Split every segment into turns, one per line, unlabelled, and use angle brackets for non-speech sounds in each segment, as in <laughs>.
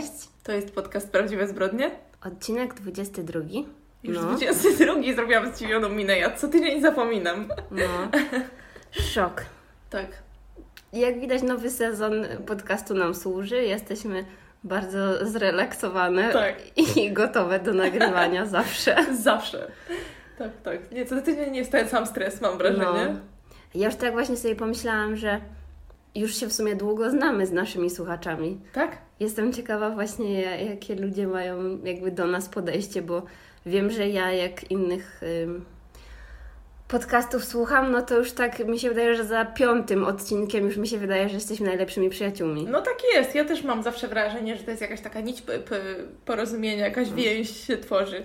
Cześć,
To jest podcast Prawdziwe Zbrodnie.
odcinek 22.
Już
No.
22 zrobiłam zdziwioną minę, ja co tydzień zapominam.
No, szok.
Tak.
Jak widać, nowy sezon podcastu nam służy. Jesteśmy bardzo zrelaksowane
Tak.
i gotowe do nagrywania <laughs> zawsze.
Zawsze. Tak, tak. Nie, co tydzień jest ten sam stres, mam wrażenie.
Ja już tak właśnie sobie pomyślałam, że już się w sumie długo znamy z naszymi słuchaczami.
Tak?
Jestem ciekawa właśnie, ja- jakie ludzie mają jakby do nas podejście, bo wiem, że ja jak innych podcastów słucham, no to już tak mi się wydaje, że za piątym odcinkiem już mi się wydaje, że jesteśmy najlepszymi przyjaciółmi.
No tak jest. Ja też mam zawsze wrażenie, że to jest jakaś taka nić porozumienia, jakaś więź się tworzy.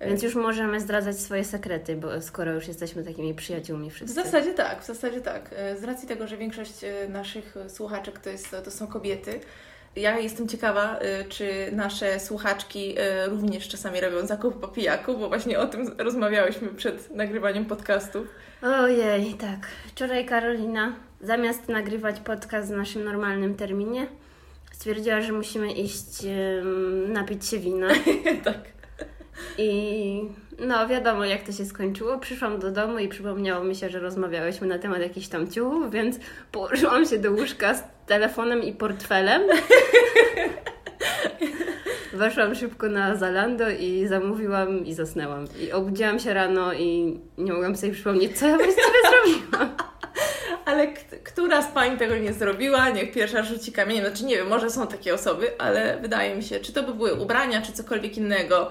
Więc już możemy zdradzać swoje sekrety, bo skoro już jesteśmy takimi przyjaciółmi
W
wszyscy.
zasadzie tak, w zasadzie tak. E, Z racji tego, że większość e, naszych słuchaczek to, jest, to są kobiety, ja jestem ciekawa, e, czy nasze słuchaczki e, również czasami robią zakup po pijaku, bo właśnie o tym rozmawiałyśmy przed nagrywaniem podcastu.
Ojej, tak. Wczoraj Karolina, zamiast nagrywać podcast w naszym normalnym terminie, stwierdziła, że musimy iść napić się wina. <laughs>
tak.
I no wiadomo jak to się skończyło. Przyszłam do domu i przypomniało mi się, że rozmawiałyśmy na temat jakichś tam ciuchów, więc położyłam się do łóżka telefonem i portfelem. <laughs> Weszłam szybko na Zalando i zamówiłam i zasnęłam. I obudziłam się rano i nie mogłam sobie przypomnieć, co ja właściwie <laughs> zrobiłam.
Ale która z pań tego nie zrobiła? Niech pierwsza rzuci kamieniem. Znaczy nie wiem, może są takie osoby, ale wydaje mi się, czy to by były ubrania, czy cokolwiek innego,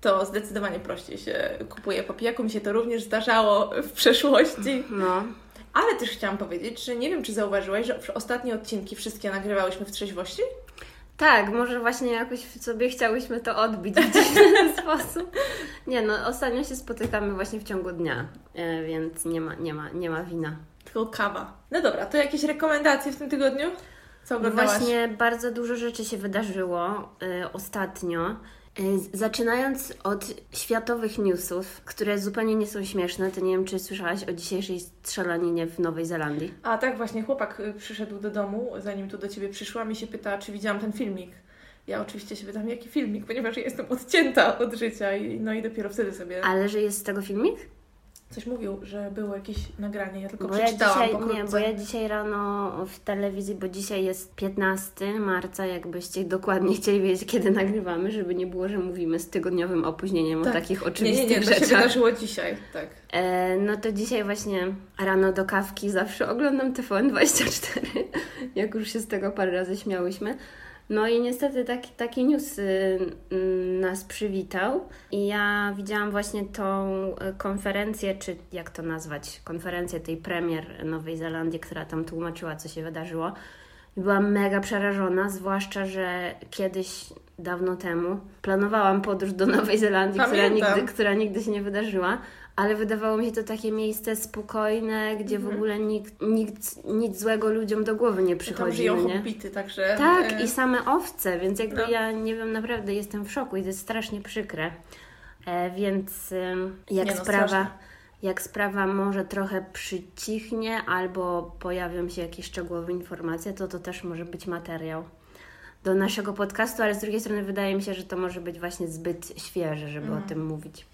to zdecydowanie prościej się kupuje po pijaku. Mi się to również zdarzało w przeszłości.
No,
Ale też chciałam powiedzieć, że nie wiem, czy zauważyłaś, że ostatnie odcinki wszystkie nagrywałyśmy w trzeźwości?
tak, może właśnie jakoś sobie chciałyśmy to odbić w dziwny <laughs> sposób. Nie no, ostatnio się spotykamy właśnie w ciągu dnia, e, więc nie ma, nie ma, nie ma wina.
Tylko kawa. No dobra, to jakieś rekomendacje w tym tygodniu? Co
No
oglądałaś?
właśnie bardzo dużo rzeczy się wydarzyło y, ostatnio. Y, zaczynając od światowych newsów, które zupełnie nie są śmieszne, to nie wiem, czy słyszałaś o dzisiejszej strzelaninie w Nowej Zelandii.
A tak, właśnie chłopak y, przyszedł do domu, zanim tu do Ciebie przyszłam i się pyta, czy widziałam ten filmik. Ja oczywiście się pytam, jaki filmik, ponieważ ja jestem odcięta od życia i no i dopiero wtedy sobie
Ale że jest z tego filmik?
Coś mówił, że było jakieś nagranie, ja tylko
Bo ja,
przeczytałam
dzisiaj,
pokrótce.
nie, bo ja dzisiaj rano w telewizji, bo dzisiaj jest 15 marca, jakbyście dokładnie chcieli wiedzieć, kiedy nagrywamy, żeby nie było, że mówimy z tygodniowym opóźnieniem
Tak.
o takich
Nie,
oczywistych
nie, nie, to się
rzeczach.
wydarzyło dzisiaj, tak.
E, no to dzisiaj właśnie rano do kawki zawsze oglądam TVN24, <laughs> jak już się z tego parę razy śmiałyśmy. No i niestety taki, taki news y, mm, nas przywitał. I ja widziałam właśnie tą e, konferencję, czy jak to nazwać, konferencję tej premier Nowej Zelandii, która tam tłumaczyła, co się wydarzyło. I byłam mega przerażona, zwłaszcza, że kiedyś, dawno temu, planowałam podróż do Nowej Zelandii, która nigdy, która nigdy się nie wydarzyła, ale wydawało mi się to takie miejsce spokojne, gdzie w ogóle nikt, nikt, nic złego ludziom do głowy nie
Tam
przychodzi.
żyją
no nie?
hobbity, także...
Tak,
e,
i same owce, więc jakby
no.
ja nie wiem, naprawdę jestem w szoku i to jest strasznie przykre. E, więc jak
Nie no,
sprawa.
straszne.
Jak sprawa może trochę przycichnie albo pojawią się jakieś szczegółowe informacje, to to też może być materiał do naszego podcastu, ale z drugiej strony wydaje mi się, że to może być właśnie zbyt świeże, żeby
Mhm.
o tym mówić.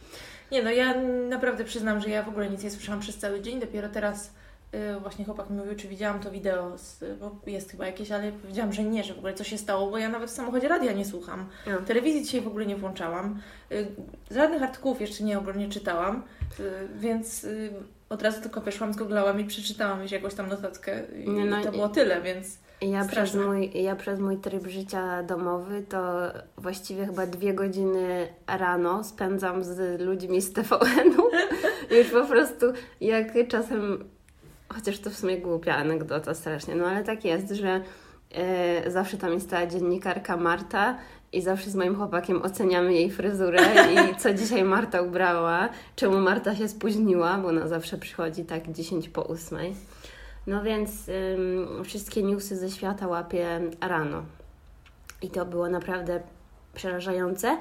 Nie no, ja naprawdę przyznam, że ja w ogóle nic nie słyszałam przez cały dzień. Dopiero teraz y, właśnie chłopak mi mówił, czy widziałam to wideo, z, bo jest chyba jakieś, ale powiedziałam, że nie, że w ogóle co się stało, bo ja nawet w samochodzie radia nie słucham.
No.
Telewizji dzisiaj w ogóle nie włączałam. Y, żadnych artykułów jeszcze nie, nie czytałam, y, więc y, od razu tylko weszłam, zgooglałam i przeczytałam już jakąś tam notatkę i,
no
to było tyle, więc
Ja przez, mój, ja przez mój tryb życia domowy to właściwie chyba dwie godziny rano spędzam z ludźmi z TVN-u. <laughs> Już po prostu jak czasem, chociaż to w sumie głupia anegdota strasznie, no ale tak jest, że e, zawsze tam jest ta dziennikarka Marta i zawsze z moim chłopakiem oceniamy jej fryzurę i <laughs> co dzisiaj Marta ubrała, czemu Marta się spóźniła, bo ona zawsze przychodzi tak 10 po 8. No więc ym, wszystkie newsy ze świata łapię rano. I to było naprawdę przerażające.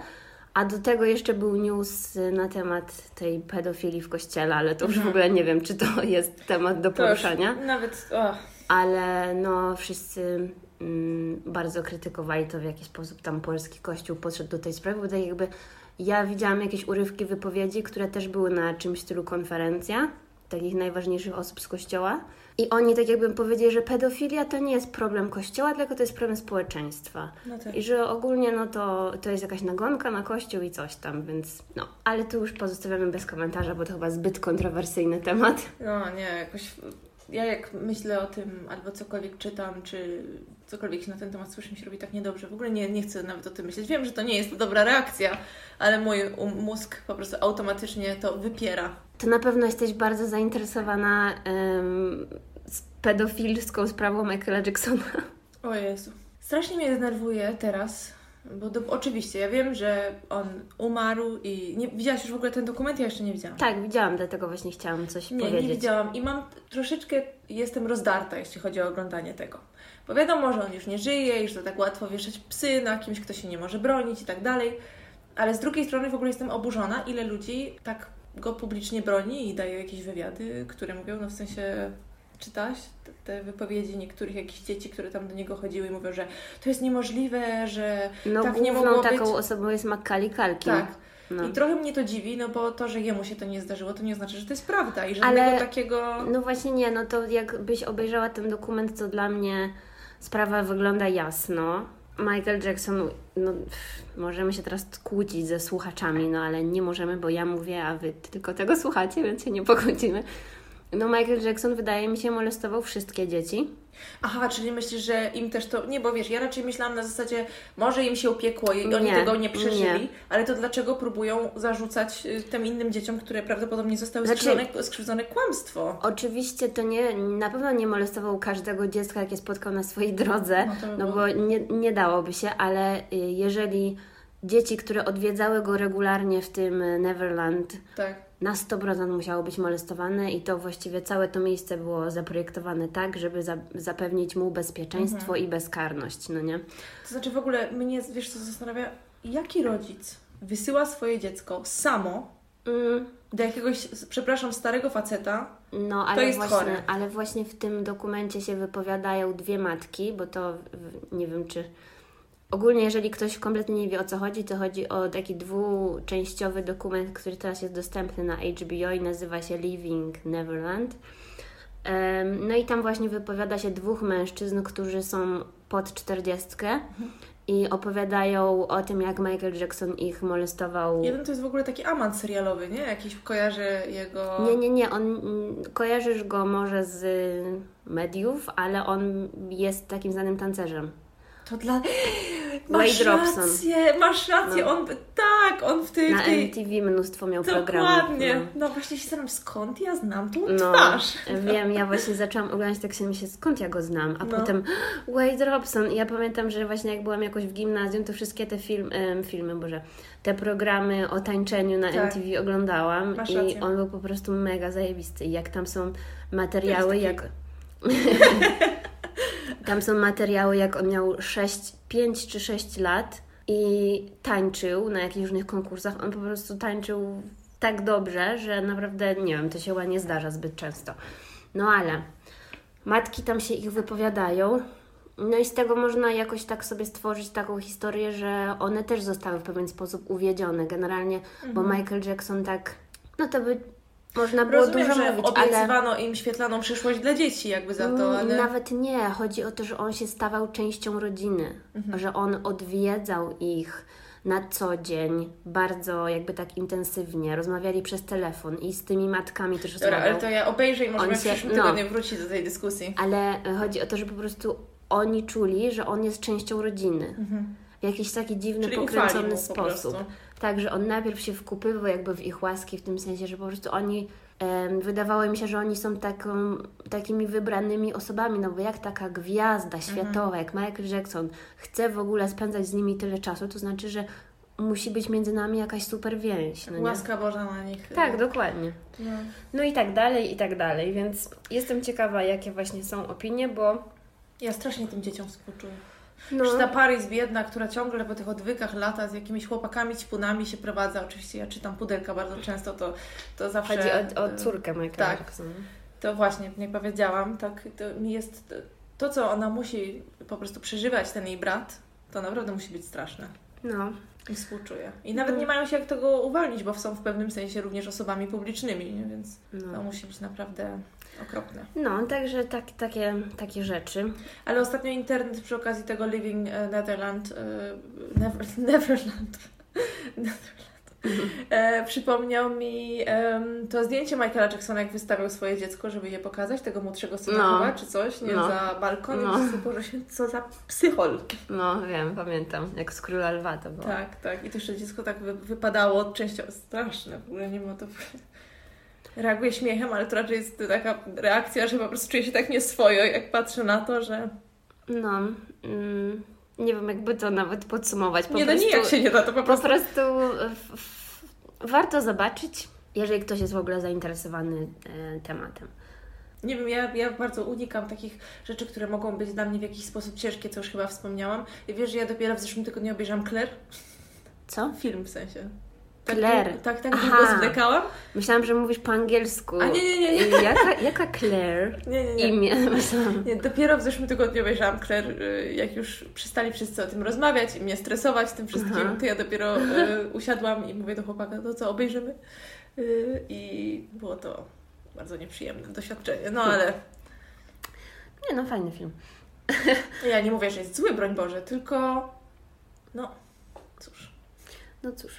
A do tego jeszcze był news y, na temat tej pedofilii w kościele, ale to już w ogóle nie wiem, czy to <laughs> jest temat do poruszania.
nawet... Och.
Ale no wszyscy mm, bardzo krytykowali to, w jaki sposób tam polski kościół podszedł do tej sprawy, bo tak jakby ja widziałam jakieś urywki wypowiedzi, które też były na czymś w stylu konferencja, takich najważniejszych osób z kościoła. I oni tak jakby powiedzieli, że pedofilia to nie jest problem kościoła, tylko to jest problem społeczeństwa.
No tak.
I że ogólnie no to, to jest jakaś nagonka na kościół i coś tam, więc no. Ale tu już pozostawiamy bez komentarza, bo to chyba zbyt kontrowersyjny temat.
No nie, jakoś ja jak myślę o tym, albo cokolwiek czytam, czy cokolwiek się na ten temat słyszy, mi się robi tak niedobrze. W ogóle nie, nie chcę nawet o tym myśleć. Wiem, że to nie jest dobra reakcja, ale mój um- mózg po prostu automatycznie to wypiera.
To na pewno jesteś bardzo zainteresowana z pedofilską sprawą Michaela Jacksona.
O Jezu. Strasznie mnie denerwuje teraz, bo do, oczywiście ja wiem, że on umarł i nie widziałaś już w ogóle ten dokument? Ja jeszcze nie widziałam.
Tak, widziałam, dlatego właśnie chciałam coś
Nie,
powiedzieć.
nie widziałam i mam troszeczkę, jestem rozdarta, jeśli chodzi o oglądanie tego. Bo wiadomo, że on już nie żyje i że to tak łatwo wieszać psy na kimś, kto się nie może bronić i tak dalej. Ale z drugiej strony w ogóle jestem oburzona, ile ludzi tak go publicznie broni i daje jakieś wywiady, które mówią, no w sensie czytałaś te, wypowiedzi niektórych jakichś dzieci, które tam do niego chodziły i mówią, że to jest niemożliwe, że
No
tak nie mogło
taką
być.
osobą jest Macaulay Culkin.
Tak.
No.
I trochę mnie to dziwi, no bo to, że jemu się to nie zdarzyło, to nie oznacza, że to jest prawda i
Ale-
żadnego takiego...
no właśnie nie, no to jakbyś obejrzała ten dokument, to dla mnie sprawa wygląda jasno. Michael Jackson, no pff, możemy się teraz kłócić ze słuchaczami, no ale nie możemy, bo ja mówię, a wy tylko tego słuchacie, więc się nie pokłócimy. No Michael Jackson wydaje mi się molestował wszystkie dzieci.
Aha, czyli myślisz, że im też to. Nie, bo wiesz, ja raczej myślałam na zasadzie, może im się upiekło i oni
Nie,
tego nie przeżyli,
nie.
ale to dlaczego próbują zarzucać y, tym innym dzieciom, które prawdopodobnie zostały
Znaczy-
skrzywdzone, skrzywdzone kłamstwo?
Oczywiście to nie, na pewno nie molestował każdego dziecka, jakie spotkał na swojej drodze,
No by
no bo nie, nie dałoby się, ale y, jeżeli dzieci, które odwiedzały go regularnie w tym y, Neverland,
Tak.
Na 100% musiało być molestowane i to właściwie całe to miejsce było zaprojektowane tak, żeby za, zapewnić mu bezpieczeństwo
Mhm.
i bezkarność, no nie?
To znaczy w ogóle mnie, wiesz co zastanawia, jaki rodzic wysyła swoje dziecko samo
Mm,
do jakiegoś, przepraszam, starego faceta,
No, ale
jest
właśnie,
chore.
ale właśnie w tym dokumencie się wypowiadają dwie matki, bo to nie wiem czy. Ogólnie, jeżeli ktoś kompletnie nie wie o co chodzi, to chodzi o taki dwuczęściowy dokument, który teraz jest dostępny na HBO i nazywa się Living Neverland. No i tam właśnie wypowiada się dwóch mężczyzn, którzy są pod czterdziestkę i opowiadają o tym, jak Michael Jackson ich molestował.
jeden to jest w ogóle taki amant serialowy, nie? Jakiś kojarzy jego...
Nie, nie, nie. On, kojarzysz go może z mediów, ale on jest takim znanym tancerzem.
To dla... Masz
Wade Robson.
rację, masz rację,
No.
on... Tak, on w tej...
Na
w tej...
MTV mnóstwo miał programów.
Dokładnie.
No.
No właśnie się zastanawiam, skąd ja znam tą
No,
twarz.
wiem, ja właśnie zaczęłam oglądać tak się myślę, skąd ja go znam, a
No.
potem Wade Robson. I ja pamiętam, że właśnie jak byłam jakoś w gimnazjum, to wszystkie te film, filmy, boże, te programy o tańczeniu na
Tak.
MTV oglądałam
Masz
i
rację.
on był po prostu mega zajebisty. I jak tam są materiały,
taki-
jak... <laughs> Tam są materiały, jak on miał 6, 5 czy 6 lat i tańczył na jakichś różnych konkursach. On po prostu tańczył tak dobrze, że naprawdę, nie wiem, to się chyba nie zdarza zbyt często. No ale matki tam się ich wypowiadają. No i z tego można jakoś tak sobie stworzyć taką historię, że one też zostały w pewien sposób uwiedzione. Generalnie, bo Michael Jackson tak, no to by można było
Rozumiem,
dużo
że
mówić, ale...
obiecywano im świetlaną przyszłość dla dzieci jakby za to, ale...
Mm, Nawet nie. Chodzi o to, że on się stawał częścią rodziny,
Mhm.
że on odwiedzał ich na co dzień, bardzo jakby tak intensywnie. Rozmawiali przez telefon i z tymi matkami też
Dobra, ale to ja obejrzę i możemy
On
w
się-
przyszłym
no.
tygodniu wrócić do tej dyskusji.
Ale e, chodzi o to, że po prostu oni czuli, że on jest częścią rodziny. W jakiś taki dziwny,
Czyli
pokręcony
po
sposób.
prostu.
Tak, że on najpierw się wkupywał jakby w ich łaski, w tym sensie, że po prostu oni, wydawało mi się, że oni są taką, takimi wybranymi osobami, no bo jak taka gwiazda
Mhm.
światowa, jak Michael Jackson, chce w ogóle spędzać z nimi tyle czasu, to znaczy, że musi być między nami jakaś super więź. No?
Łaska Boża na nich.
Tak, dokładnie.
No.
No i tak dalej, i tak dalej, więc jestem ciekawa, jakie właśnie są opinie, bo
Ja strasznie tym dzieciom współczuję.
No,
Czy ta Paris biedna, która ciągle po tych odwykach lata z jakimiś chłopakami, ćpunami się prowadza. Oczywiście ja czytam pudelka bardzo często, to, to zawsze...
chodzi o, o
e,
córkę Michaela
tak.
Jacksona.
To właśnie, nie powiedziałam, tak, to mi jest... To, co ona musi po prostu przeżywać, ten jej brat, to naprawdę musi być straszne.
No.
I współczuję. I nawet nie mają się jak tego uwolnić, bo są w pewnym sensie również osobami publicznymi, nie? więc
No.
to musi być naprawdę okropne.
No, także tak, takie, takie rzeczy.
Ale ostatnio internet przy okazji tego Living e, Netherland, e, Never, <laughs> Neverland, <laughs> Netherland <laughs> e, przypomniał mi to zdjęcie Michaela Jacksona, jak wystawiał swoje dziecko, żeby je pokazać, tego młodszego syna
No.
chyba, czy coś, nie,
No.
za balkon.
No.
Boże się, co za psychol.
No, wiem, pamiętam, jak z Króla Lwa to było.
Tak, tak. I to jeszcze dziecko tak wy, wypadało częściowo straszne, w ogóle nie ma to... <laughs> Reaguje śmiechem, ale to raczej jest taka reakcja, że po prostu czuję się tak nieswojo, jak patrzę na to, że...
No, mm, nie wiem, jakby to nawet podsumować. Po
nie, no
prostu,
nijak się nie da, to po
Po
prostu...
prostu w, w, warto zobaczyć, jeżeli ktoś jest w ogóle zainteresowany e, tematem.
Nie wiem, ja, ja bardzo unikam takich rzeczy, które mogą być dla mnie w jakiś sposób ciężkie, co już chyba wspomniałam. I wiesz, że ja dopiero w zeszłym tygodniu obejrzałam Claire?
Co?
Film w sensie. Tak
Claire.
Tak, tak
Aha.
długo zwlekałam.
Myślałam, że mówisz po angielsku.
A nie, nie, nie, nie.
Jaka, jaka Claire? <laughs>
Nie, nie, nie.
Imię. <laughs> Myślałam.
Nie, dopiero w zeszłym tygodniu obejrzałam Claire, y, jak już przestali wszyscy o tym rozmawiać i mnie stresować tym wszystkim,
Aha.
to ja dopiero y, <laughs> usiadłam i mówię do chłopaka, no co, obejrzymy? Y, I było to bardzo nieprzyjemne doświadczenie, no ale
Nie no, fajny film.
ja nie mówię, że jest zły, broń Boże, tylko no, cóż.
No cóż.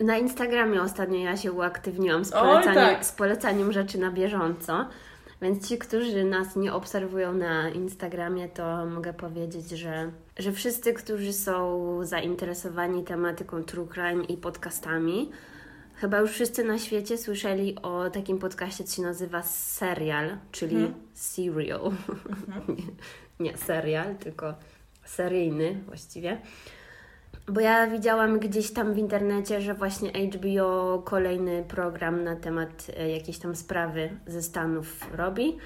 Na Instagramie ostatnio ja się uaktywniłam z
Oj,
polecaniem,
tak.
z polecaniem rzeczy na bieżąco. Więc ci, którzy nas nie obserwują na Instagramie, to mogę powiedzieć, że, że wszyscy, którzy są zainteresowani tematyką true crime i podcastami, chyba już wszyscy na świecie słyszeli o takim podcaście, co się nazywa Serial, czyli
Mhm.
Serial. <laughs> nie, nie serial, tylko seryjny właściwie. Bo ja widziałam gdzieś tam w internecie, że właśnie HBO kolejny program na temat e, jakiejś tam sprawy ze Stanów robi,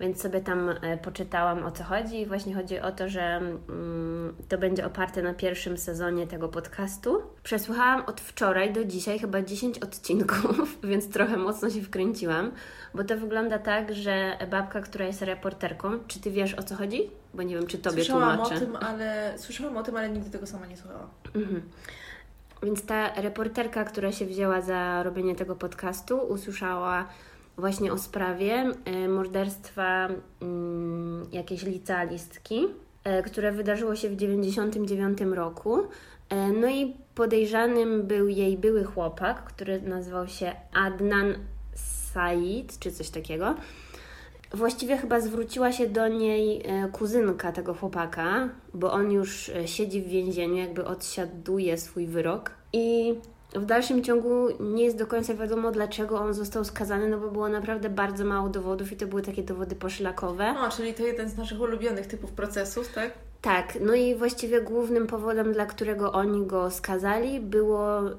więc sobie tam e, poczytałam o co chodzi i właśnie chodzi o to, że mm, to będzie oparte na pierwszym sezonie tego podcastu. Przesłuchałam od wczoraj do dzisiaj chyba 10 odcinków, <laughs> więc trochę mocno się wkręciłam, bo to wygląda tak, że babka, która jest reporterką, czy Ty wiesz o co chodzi? Bo nie wiem, czy Tobie
Słyszałam
tłumaczę.
o tym, ale słyszałam o tym, ale nigdy tego sama nie słuchałam.
Mhm. Więc ta reporterka, która się wzięła za robienie tego podcastu, usłyszała właśnie o sprawie e, morderstwa mm, jakiejś licealistki, e, które wydarzyło się w 1999 roku. E, no i podejrzanym był jej były chłopak, który nazywał się Adnan Said, czy coś takiego. Właściwie chyba zwróciła się do niej kuzynka tego chłopaka, bo on już siedzi w więzieniu, jakby odsiaduje swój wyrok. I w dalszym ciągu nie jest do końca wiadomo, dlaczego on został skazany, no bo było naprawdę bardzo mało dowodów i to były takie dowody poszlakowe.
O, czyli to jeden z naszych ulubionych typów procesów, tak?
Tak, no i właściwie głównym powodem, dla którego oni go skazali, było ym,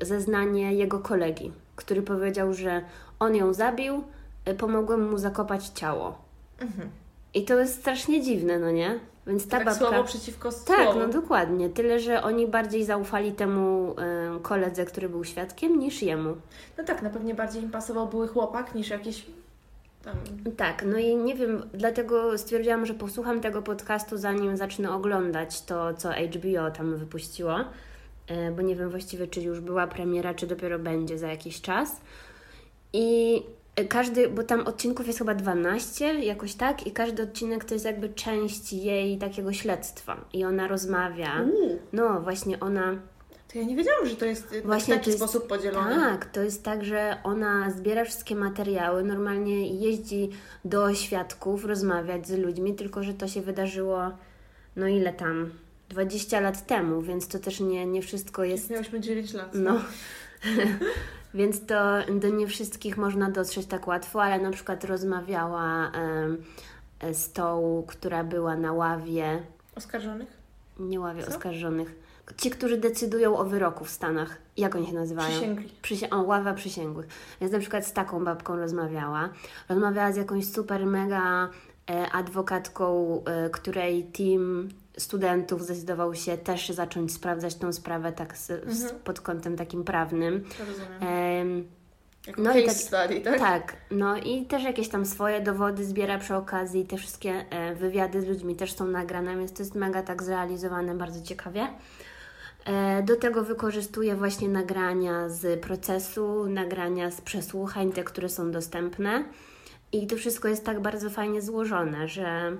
zeznanie jego kolegi, który powiedział, że on ją zabił, y, pomogłem mu zakopać ciało.
Mhm.
I to jest strasznie dziwne, no nie? Więc ta
tak
babka.
słowo przeciwko
tak,
słowu.
no dokładnie. Tyle, że oni bardziej zaufali temu y, koledze, który był świadkiem, niż jemu.
No tak, na pewnie bardziej im pasował były chłopak niż jakiś tam...
Tak, no i nie wiem, dlatego stwierdziłam, że posłucham tego podcastu, zanim zacznę oglądać to, co HBO tam wypuściło, e, bo nie wiem właściwie, czy już była premiera, czy dopiero będzie za jakiś czas. I każdy, bo tam odcinków jest chyba 12, jakoś tak, i każdy odcinek to jest jakby część jej takiego śledztwa. I ona rozmawia. No, właśnie ona.
to ja nie wiedziałam, że to jest y,
Właśnie
w taki
jest-
sposób podzielone.
Tak, to jest tak, że ona zbiera wszystkie materiały, normalnie jeździ do świadków, rozmawiać z ludźmi, tylko że to się wydarzyło, no ile tam, 20 lat temu, więc to też nie, nie wszystko jest,
Miałyśmy 9 lat.
no. <laughs> więc to do nie wszystkich można dotrzeć tak łatwo, ale na przykład rozmawiała em, z tą, która była na ławie,
Oskarżonych?
nie ławie
Co?
oskarżonych, ci, którzy decydują o wyroku w Stanach, jak oni się nazywają?
Przysięgli.
Przysi- o, ława przysięgłych. Więc na przykład z taką babką rozmawiała. Rozmawiała z jakąś super mega e, adwokatką, e, której team studentów zdecydował się też zacząć sprawdzać tą sprawę tak z,
Mhm.
pod kątem takim prawnym.
Rozumiem.
Em,
Jako
No i tak-
study, tak?
Tak, no i też jakieś tam swoje dowody zbiera przy okazji. Te wszystkie e, wywiady z ludźmi też są nagrane, więc to jest mega tak zrealizowane, bardzo ciekawie. E, do tego wykorzystuje właśnie nagrania z procesu, nagrania z przesłuchań, te, które są dostępne. I to wszystko jest tak bardzo fajnie złożone, że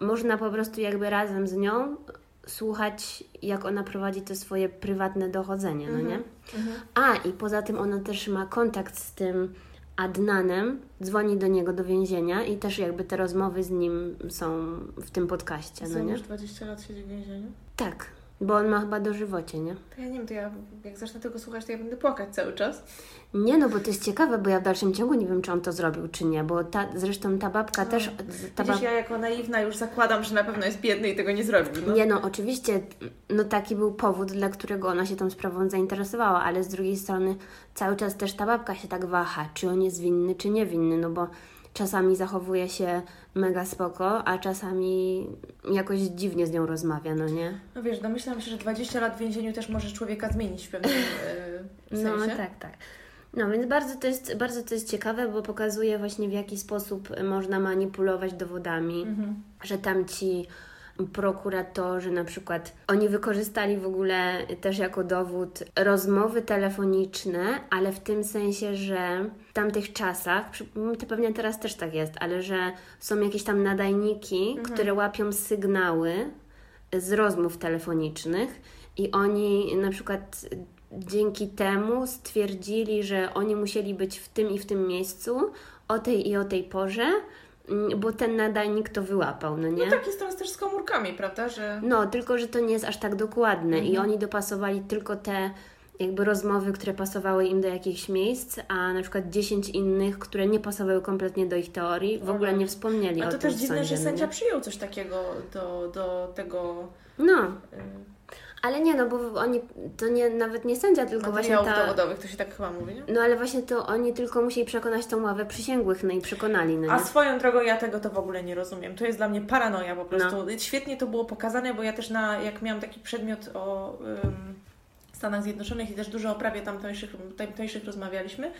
można po prostu jakby razem z nią słuchać, jak ona prowadzi to swoje prywatne dochodzenie, no nie? A, i poza tym ona też ma kontakt z tym Adnanem, dzwoni do niego do więzienia i też jakby te rozmowy z nim są w tym podcaście, no nie?
już 20 lat siedzi w więzieniu?
Tak, bo on ma chyba dożywocie, nie?
To ja nie wiem, to ja jak zacznę tego słuchać, to ja będę płakać cały czas.
Nie, no bo to jest ciekawe, bo ja w dalszym ciągu nie wiem, czy on to zrobił, czy nie, bo ta, zresztą ta babka też... Ta
Widzisz, ja jako naiwna już zakładam, że na pewno jest biedny i tego nie zrobił. No.
Nie no, oczywiście, no taki był powód, dla którego ona się tą sprawą zainteresowała, ale z drugiej strony cały czas też ta babka się tak waha, czy on jest winny, czy niewinny, no bo czasami zachowuje się mega spoko, a czasami jakoś dziwnie z nią rozmawia, no nie?
No wiesz, domyślam się, że 20 lat w więzieniu też może człowieka zmienić w pewnym e, sensie.
No tak, tak. No więc bardzo to, jest, bardzo to jest ciekawe, bo pokazuje właśnie w jaki sposób można manipulować dowodami,
Mhm.
że tam ci prokuratorzy na przykład, oni wykorzystali w ogóle też jako dowód rozmowy telefoniczne, ale w tym sensie, że w tamtych czasach, przy- to pewnie teraz też tak jest, ale że są jakieś tam nadajniki, które łapią sygnały z rozmów telefonicznych i oni na przykład dzięki temu stwierdzili, że oni musieli być w tym i w tym miejscu o tej i o tej porze, bo ten nadajnik to wyłapał, no nie?
No tak jest teraz też z komórkami, prawda, że...
No, tylko że to nie jest aż tak dokładne i oni dopasowali tylko te jakby rozmowy, które pasowały im do jakichś miejsc, a na przykład 10 innych, które nie pasowały kompletnie do ich teorii, w ogóle nie wspomnieli
A
o
to
tym
też
w
dziwne,
sądzie,
że sędzia
nie?
przyjął coś takiego do, do tego
No,
y,
ale nie, no bo oni, to nie, nawet nie sędzia, tylko właśnie
materiałów
ta...
dowodowych, to się tak chyba mówi, nie?
No ale właśnie to oni tylko musieli przekonać tą ławę przysięgłych, no i przekonali, no
A
nie?
swoją drogą ja tego to w ogóle nie rozumiem. To jest dla mnie paranoja po prostu. Świetnie to było pokazane, bo ja też na, jak miałam taki przedmiot o ym, Stanach Zjednoczonych i też dużo o prawie tamtejszych, tamtejszych rozmawialiśmy,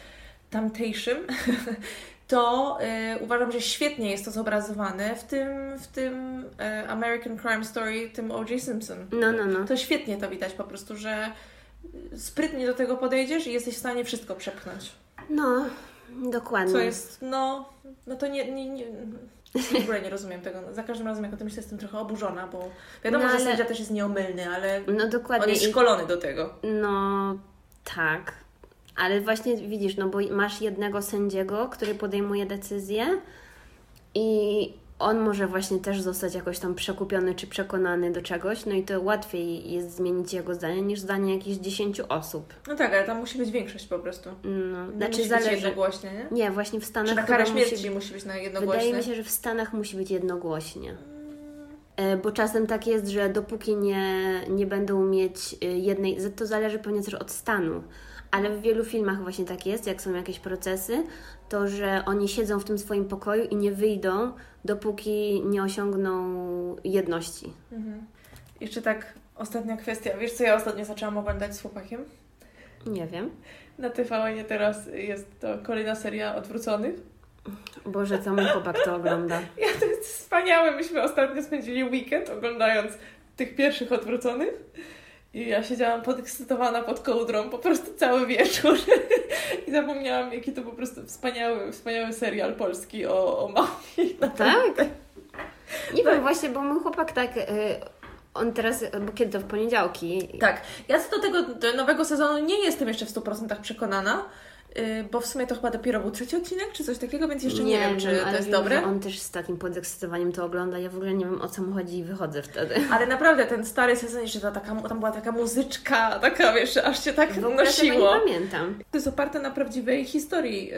tamtejszym, <laughs> to y, uważam, że świetnie jest to zobrazowane w tym, w tym y, American Crime Story, tym O.J. Simpson.
No, no, no.
To świetnie to widać po prostu, że sprytnie do tego podejdziesz i jesteś w stanie wszystko przepchnąć.
No, dokładnie.
Co jest, no, no to nie, nie, nie, w ogóle nie rozumiem tego. Za każdym razem, jak o tym myślę, jestem trochę oburzona, bo wiadomo,
No,
że
ale-
sędzia też jest nieomylny, ale
No
on
dokładnie.
jest
I-
szkolony do tego.
No tak. Ale właśnie widzisz, no bo masz jednego sędziego, który podejmuje decyzję i on może właśnie też zostać jakoś tam przekupiony czy przekonany do czegoś, no i to łatwiej jest zmienić jego zdanie niż zdanie jakichś 10 osób.
No tak, ale tam musi być większość po prostu.
No,
Nie
znaczy
musi być
zależy.
jednogłośnie, nie?
Nie, właśnie w Stanach
Czy
chyba
karę śmierci
musi
musi, być na jednogłośnie?
Wydaje mi się, że w Stanach musi być jednogłośnie. E, Bo czasem tak jest, że dopóki nie, nie będą mieć e, jednej, to zależy pewnie też od stanu, ale w wielu filmach właśnie tak jest, jak są jakieś procesy, to że oni siedzą w tym swoim pokoju i nie wyjdą, dopóki nie osiągną jedności.
Mhm. Jeszcze tak, ostatnia kwestia. Wiesz, co ja ostatnio zaczęłam oglądać z chłopakiem?
Nie wiem.
Na TVN teraz jest to kolejna seria Odwróconych.
Boże, co mój chłopak to ogląda. <laughs>
Ja to jest wspaniałe. Myśmy ostatnio spędzili weekend oglądając tych pierwszych odwróconych. I ja siedziałam podekscytowana pod kołdrą po prostu cały wieczór. <laughs> I zapomniałam, jaki to po prostu wspaniały, wspaniały serial polski o, o mafii. <laughs>
Tak? Nie wiem, właśnie, bo mój chłopak tak, e, on teraz, bo kiedy to w poniedziałki,
Tak. Ja co do tego do nowego sezonu nie jestem jeszcze w 100% przekonana, bo w sumie to chyba dopiero był trzeci odcinek, czy coś takiego, więc jeszcze nie, wiem, czy to jest
wiem,
dobre.
że on też z takim podekscytowaniem to ogląda. Ja w ogóle nie wiem o co mu chodzi i wychodzę wtedy. <laughs>
Ale naprawdę ten stary sezon, jeszcze ta, taka, tam była taka muzyczka, <laughs> taka wiesz, aż się tak
W ogóle
nosiło.
nie pamiętam.
To jest oparte na prawdziwej historii yy,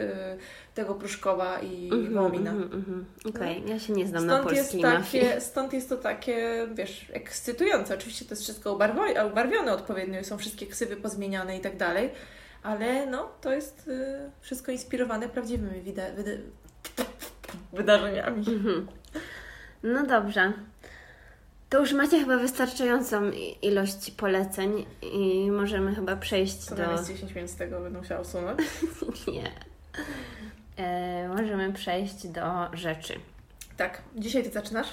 tego Pruszkowa i Wołomina.
Mhm, mhm. Okej, ja się nie znam na
Stąd jest,
polskiej mafii.
takie, stąd jest to takie, wiesz, ekscytujące. Oczywiście to jest wszystko ubarwione odpowiednio, są wszystkie ksywy pozmieniane i tak dalej, ale no, to jest y, wszystko inspirowane prawdziwymi wida- wyda- wydarzeniami.
No dobrze. To już macie chyba wystarczającą ilość poleceń i możemy chyba przejść
Co
do...
tam jest 10 minut z tego będę musiała usunąć? <laughs>
Nie. E, możemy przejść do rzeczy.
Tak, dzisiaj Ty zaczynasz?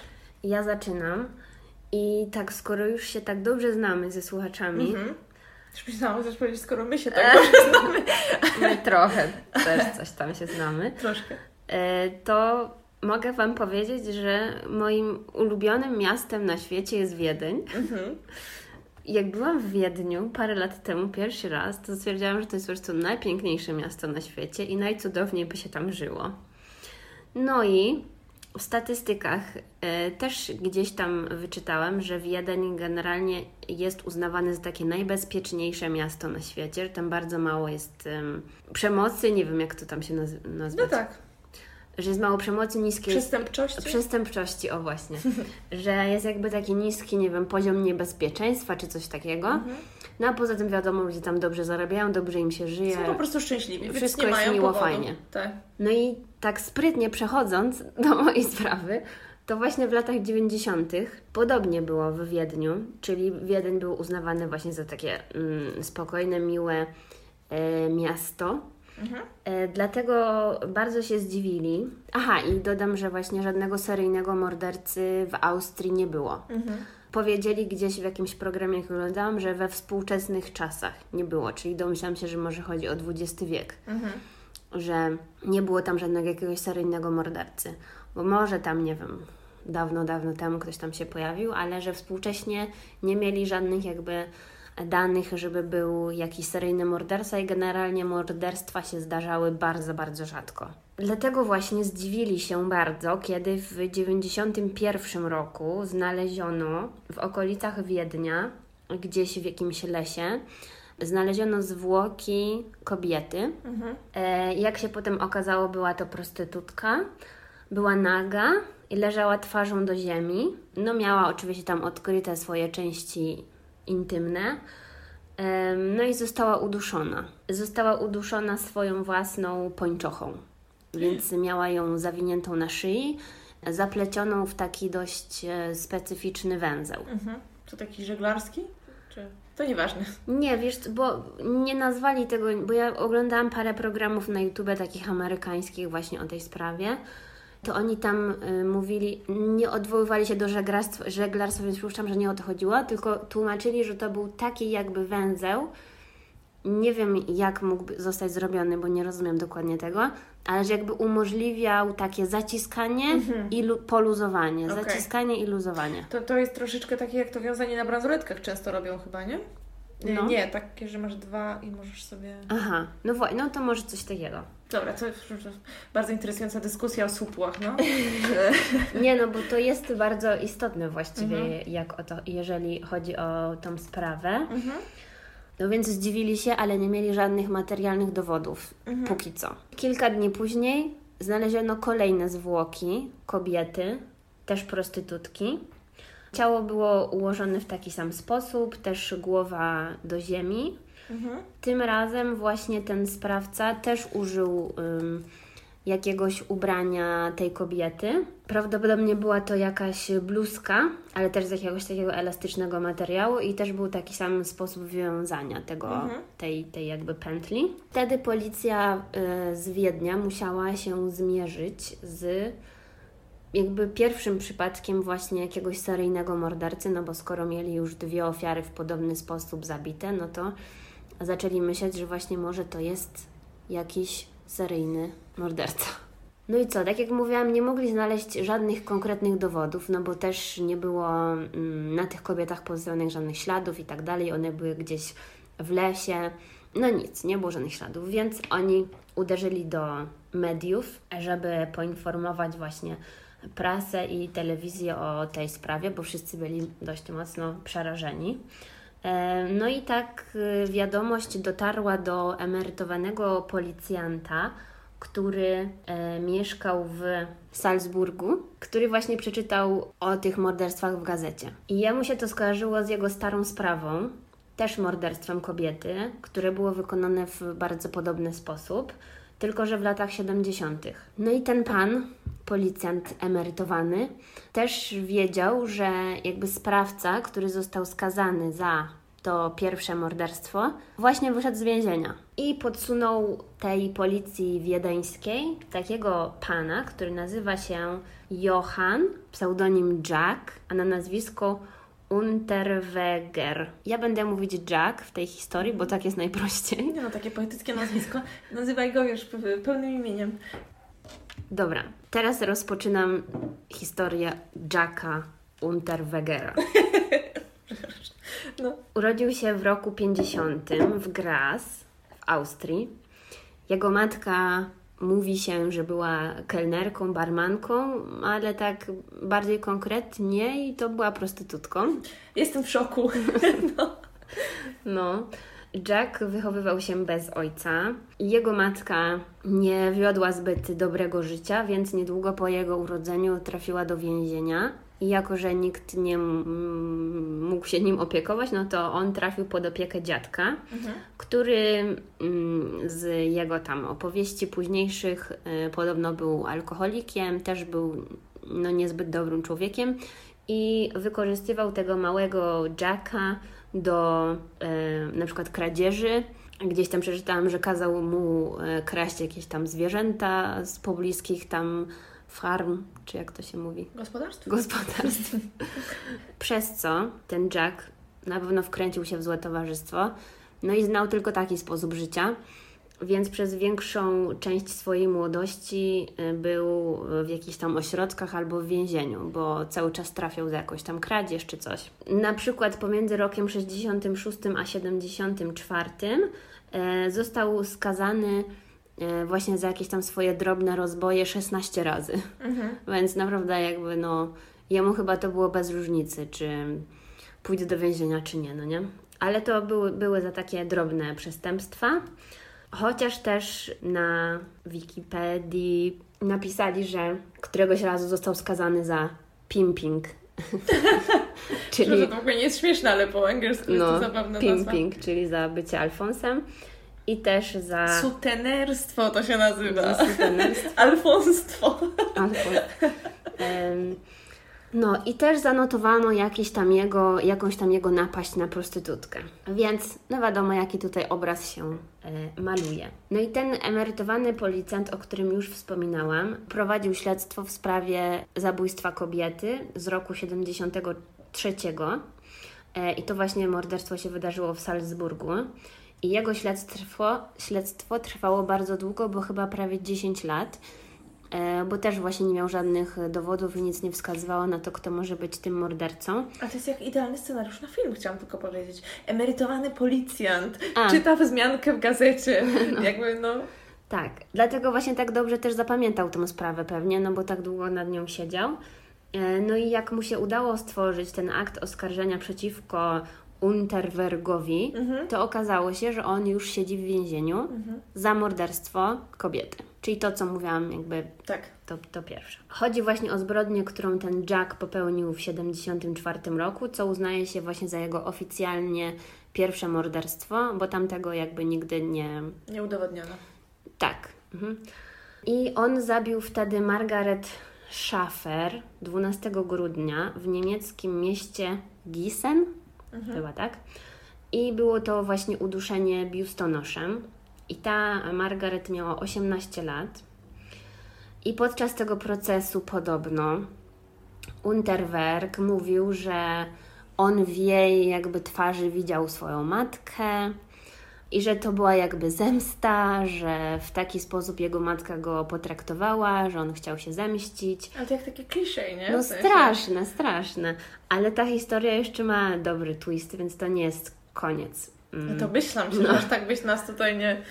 Ja zaczynam i tak, skoro już się tak dobrze znamy ze słuchaczami,
Mhm. Już myślałam, że powiedzieć, skoro my się tak dobrze znamy.
my trochę też coś tam się znamy,
Troszkę.
e, to mogę Wam powiedzieć, że moim ulubionym miastem na świecie jest Wiedeń.
Mhm.
Jak byłam w Wiedniu parę lat temu, pierwszy raz, to stwierdziłam, że to jest po prostu najpiękniejsze miasto na świecie i najcudowniej by się tam żyło. No i w statystykach e, też gdzieś tam wyczytałam, że Wiedeń generalnie jest uznawane za takie najbezpieczniejsze miasto na świecie, że tam bardzo mało jest em, przemocy, nie wiem jak to tam się naz-
No
nazwać,
tak.
że jest mało przemocy, niskie
Przestępczości?
Przestępczości, o właśnie. <laughs> że jest jakby taki niski, nie wiem, poziom niebezpieczeństwa czy coś takiego.
Mhm.
No a poza tym wiadomo, ludzie tam dobrze zarabiają, dobrze im się żyje.
Są po prostu szczęśliwi,
Wszystko jest
mają
miło,
powodu.
fajnie.
Tak.
No i tak sprytnie przechodząc do mojej sprawy, to właśnie w latach 90. podobnie było w Wiedniu, czyli Wiedeń był uznawany właśnie za takie mm, spokojne, miłe e, miasto.
Mhm.
E, dlatego bardzo się zdziwili. Aha, i dodam, że właśnie żadnego seryjnego mordercy w Austrii nie było.
Mhm.
Powiedzieli gdzieś w jakimś programie, jak oglądałam, że we współczesnych czasach nie było, czyli domyślam się, że może chodzi o XX wiek,
Mhm.
Że nie było tam żadnego jakiegoś seryjnego mordercy, bo może tam, nie wiem, dawno, dawno temu ktoś tam się pojawił, ale że współcześnie nie mieli żadnych jakby danych, żeby był jakiś seryjny morderca i generalnie morderstwa się zdarzały bardzo, bardzo rzadko. Dlatego właśnie zdziwili się bardzo, kiedy w 1991 roku znaleziono w okolicach Wiednia, gdzieś w jakimś lesie, znaleziono zwłoki kobiety.
Mhm.
E, jak się potem okazało, była to prostytutka, była naga i leżała twarzą do ziemi. No miała oczywiście tam odkryte swoje części intymne. No i została uduszona. Została uduszona swoją własną pończochą, więc miała ją zawiniętą na szyi, zaplecioną w taki dość e, specyficzny węzeł.
Mhm. To taki żeglarski? To nieważne.
Nie, wiesz, bo nie nazwali tego, bo ja oglądałam parę programów na YouTube takich amerykańskich właśnie o tej sprawie. To oni tam y, mówili, nie odwoływali się do żeglarstwa, żeglarstwa, więc przypuszczam, że nie o to chodziło, tylko tłumaczyli, że to był taki jakby węzeł. Nie wiem, jak mógł zostać zrobiony, bo nie rozumiem dokładnie tego, ale że jakby umożliwiał takie zaciskanie i lu- poluzowanie.
Okej.
Zaciskanie i luzowanie.
To, to jest troszeczkę takie jak to wiązanie na bransoletkach często robią chyba, nie? Nie,
No.
nie takie, że masz dwa i możesz sobie...
Aha, no właśnie, no to może coś takiego.
Dobra, to jest bardzo interesująca dyskusja o supłach, no. <laughs>
Nie, no bo to jest bardzo istotne właściwie,
Mhm.
jak o to, jeżeli chodzi o tą sprawę.
Mhm.
No więc zdziwili się, ale nie mieli żadnych materialnych dowodów,
Mhm.
póki co. Kilka dni później znaleziono kolejne zwłoki kobiety, też prostytutki. Ciało było ułożone w taki sam sposób, też głowa do ziemi.
Mhm.
Tym razem właśnie ten sprawca też użył ym, jakiegoś ubrania tej kobiety. Prawdopodobnie była to jakaś bluzka, ale też z jakiegoś takiego elastycznego materiału i też był taki sam sposób wiązania tego,
Mhm.
tej, tej jakby pętli. Wtedy policja y, z Wiednia musiała się zmierzyć z jakby pierwszym przypadkiem właśnie jakiegoś seryjnego mordercy, no bo skoro mieli już dwie ofiary w podobny sposób zabite, no to zaczęli myśleć, że właśnie może to jest jakiś seryjny morderca. No i co, tak jak mówiłam, nie mogli znaleźć żadnych konkretnych dowodów, no bo też nie było mm, na tych kobietach pozostawionych żadnych śladów i tak dalej, one były gdzieś w lesie. No nic, nie było żadnych śladów, więc oni uderzyli do mediów, żeby poinformować właśnie prasę i telewizję o tej sprawie, bo wszyscy byli dość mocno przerażeni. E, No i tak y, wiadomość dotarła do emerytowanego policjanta, który e, mieszkał w Salzburgu, który właśnie przeczytał o tych morderstwach w gazecie. I jemu się to skojarzyło z jego starą sprawą, też morderstwem kobiety, które było wykonane w bardzo podobny sposób, tylko że w latach 70. No i ten pan policjant emerytowany, też wiedział, że jakby sprawca, który został skazany za to pierwsze morderstwo, właśnie wyszedł z więzienia. I podsunął tej policji wiedeńskiej takiego pana, który nazywa się Johann, pseudonim Jack, a na nazwisko Unterweger. Ja będę mówić Jack w tej historii, bo tak jest najprościej.
No, takie poetyckie nazwisko. Nazywaj go już pełnym imieniem.
Dobra, teraz rozpoczynam historię Jacka Unterwegera. <laughs> No. Urodził się w roku 50 w Graz w Austrii. Jego matka mówi się, że była kelnerką, barmanką, ale tak bardziej konkretnie i to była prostytutką.
Jestem w szoku. <laughs>
no. no. Jack wychowywał się bez ojca. Jego matka nie wiodła zbyt dobrego życia, więc niedługo po jego urodzeniu trafiła do więzienia. I jako, że nikt nie mógł się nim opiekować, no to on trafił pod opiekę dziadka, mhm. który mm, z jego tam opowieści późniejszych y, podobno był alkoholikiem, też był no, niezbyt dobrym człowiekiem i wykorzystywał tego małego Jacka do e, na przykład kradzieży. Gdzieś tam przeczytałam, że kazał mu e, kraść jakieś tam zwierzęta z pobliskich tam farm, czy jak to się mówi?
Gospodarstw.
Gospodarstw. <laughs> Przez co ten Jack na pewno wkręcił się w złe towarzystwo, no i znał tylko taki sposób życia, więc przez większą część swojej młodości y, był w jakichś tam ośrodkach albo w więzieniu, bo cały czas trafiał za jakąś tam kradzież czy coś. Na przykład pomiędzy rokiem 66 a 74 y, został skazany właśnie za jakieś tam swoje drobne rozboje 16 razy. Mhm. <laughs> Więc naprawdę jakby no jemu chyba to było bez różnicy, czy pójdzie do więzienia, czy nie, no nie? Ale to były, były za takie drobne przestępstwa. Chociaż też na Wikipedii napisali, że któregoś razu został skazany za pimping. <laughs>
czyli to w ogóle nie jest śmieszne, ale po angielsku no, jest to zabawne
pimping,
nazwa.
czyli za bycie Alfonsem. I też za...
Sutenerstwo to się nazywa. Sutenerstwo. <laughs> Alfonstwo. Alfons.
Um, no i też zanotowano jakieś tam jego, jakąś tam jego napaść na prostytutkę. Więc no wiadomo, jaki tutaj obraz się e, maluje. No i ten emerytowany policjant, o którym już wspominałam, prowadził śledztwo w sprawie zabójstwa kobiety z roku 73. E, I to właśnie morderstwo się wydarzyło w Salzburgu. I jego śledztwo, śledztwo trwało bardzo długo, bo chyba prawie 10 lat. E, bo też właśnie nie miał żadnych dowodów i nic nie wskazywało na to, kto może być tym mordercą.
A to jest jak idealny scenariusz na film, chciałam tylko powiedzieć. Emerytowany policjant A. czyta wzmiankę w gazecie. <laughs> No. Jakby no...
Tak, dlatego właśnie tak dobrze też zapamiętał tą sprawę pewnie, no bo tak długo nad nią siedział. E, no i jak mu się udało stworzyć ten akt oskarżenia przeciwko Unterwergowi, mhm. to okazało się, że on już siedzi w więzieniu mhm. za morderstwo kobiety. Czyli to, co mówiłam, jakby
tak.
to, to pierwsze. Chodzi właśnie o zbrodnię, którą ten Jack popełnił w 1974 roku, co uznaje się właśnie za jego oficjalnie pierwsze morderstwo, bo tamtego jakby nigdy nie...
Nie udowodniono.
Tak. Mhm. I on zabił wtedy Margaret Schaffer 12 grudnia w niemieckim mieście Gießen, mhm. chyba tak. I było to właśnie uduszenie biustonoszem. I ta Margaret miała 18 lat. I podczas tego procesu podobno Unterwerk mówił, że on w jej jakby twarzy widział swoją matkę i że to była jakby zemsta, że w taki sposób jego matka go potraktowała, że on chciał się zemścić.
Ale to jak takie klisze, nie?
No straszne, straszne. Ale ta historia jeszcze ma dobry twist, więc to nie jest koniec.
Mm. No to myślam się, no. że aż tak byś nas tutaj nie...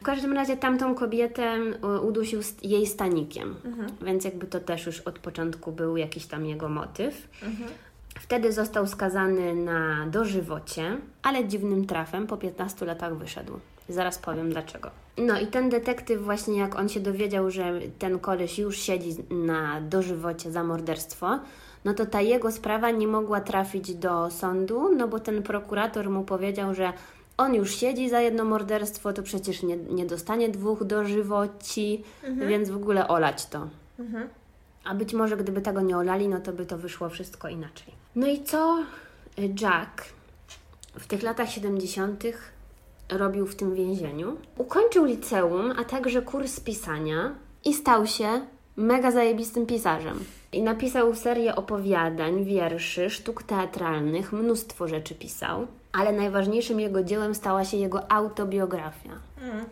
W każdym razie tamtą kobietę udusił jej stanikiem, mhm. więc jakby to też już od początku był jakiś tam jego motyw. Mhm. Wtedy został skazany na dożywocie, ale dziwnym trafem po 15 latach wyszedł. Zaraz powiem dlaczego. No i ten detektyw właśnie jak on się dowiedział, że ten koleś już siedzi na dożywocie za morderstwo, no to ta jego sprawa nie mogła trafić do sądu, no bo ten prokurator mu powiedział, że on już siedzi za jedno morderstwo, to przecież nie, nie dostanie dwóch dożywoci, mhm. więc w ogóle olać to. Mhm. A być może gdyby tego nie olali, no to by to wyszło wszystko inaczej. No i co Jack w tych latach 70. robił w tym więzieniu? Ukończył liceum, a także kurs pisania i stał się mega zajebistym pisarzem. I napisał serię opowiadań, wierszy, sztuk teatralnych, mnóstwo rzeczy pisał, ale najważniejszym jego dziełem stała się jego autobiografia.
Mm.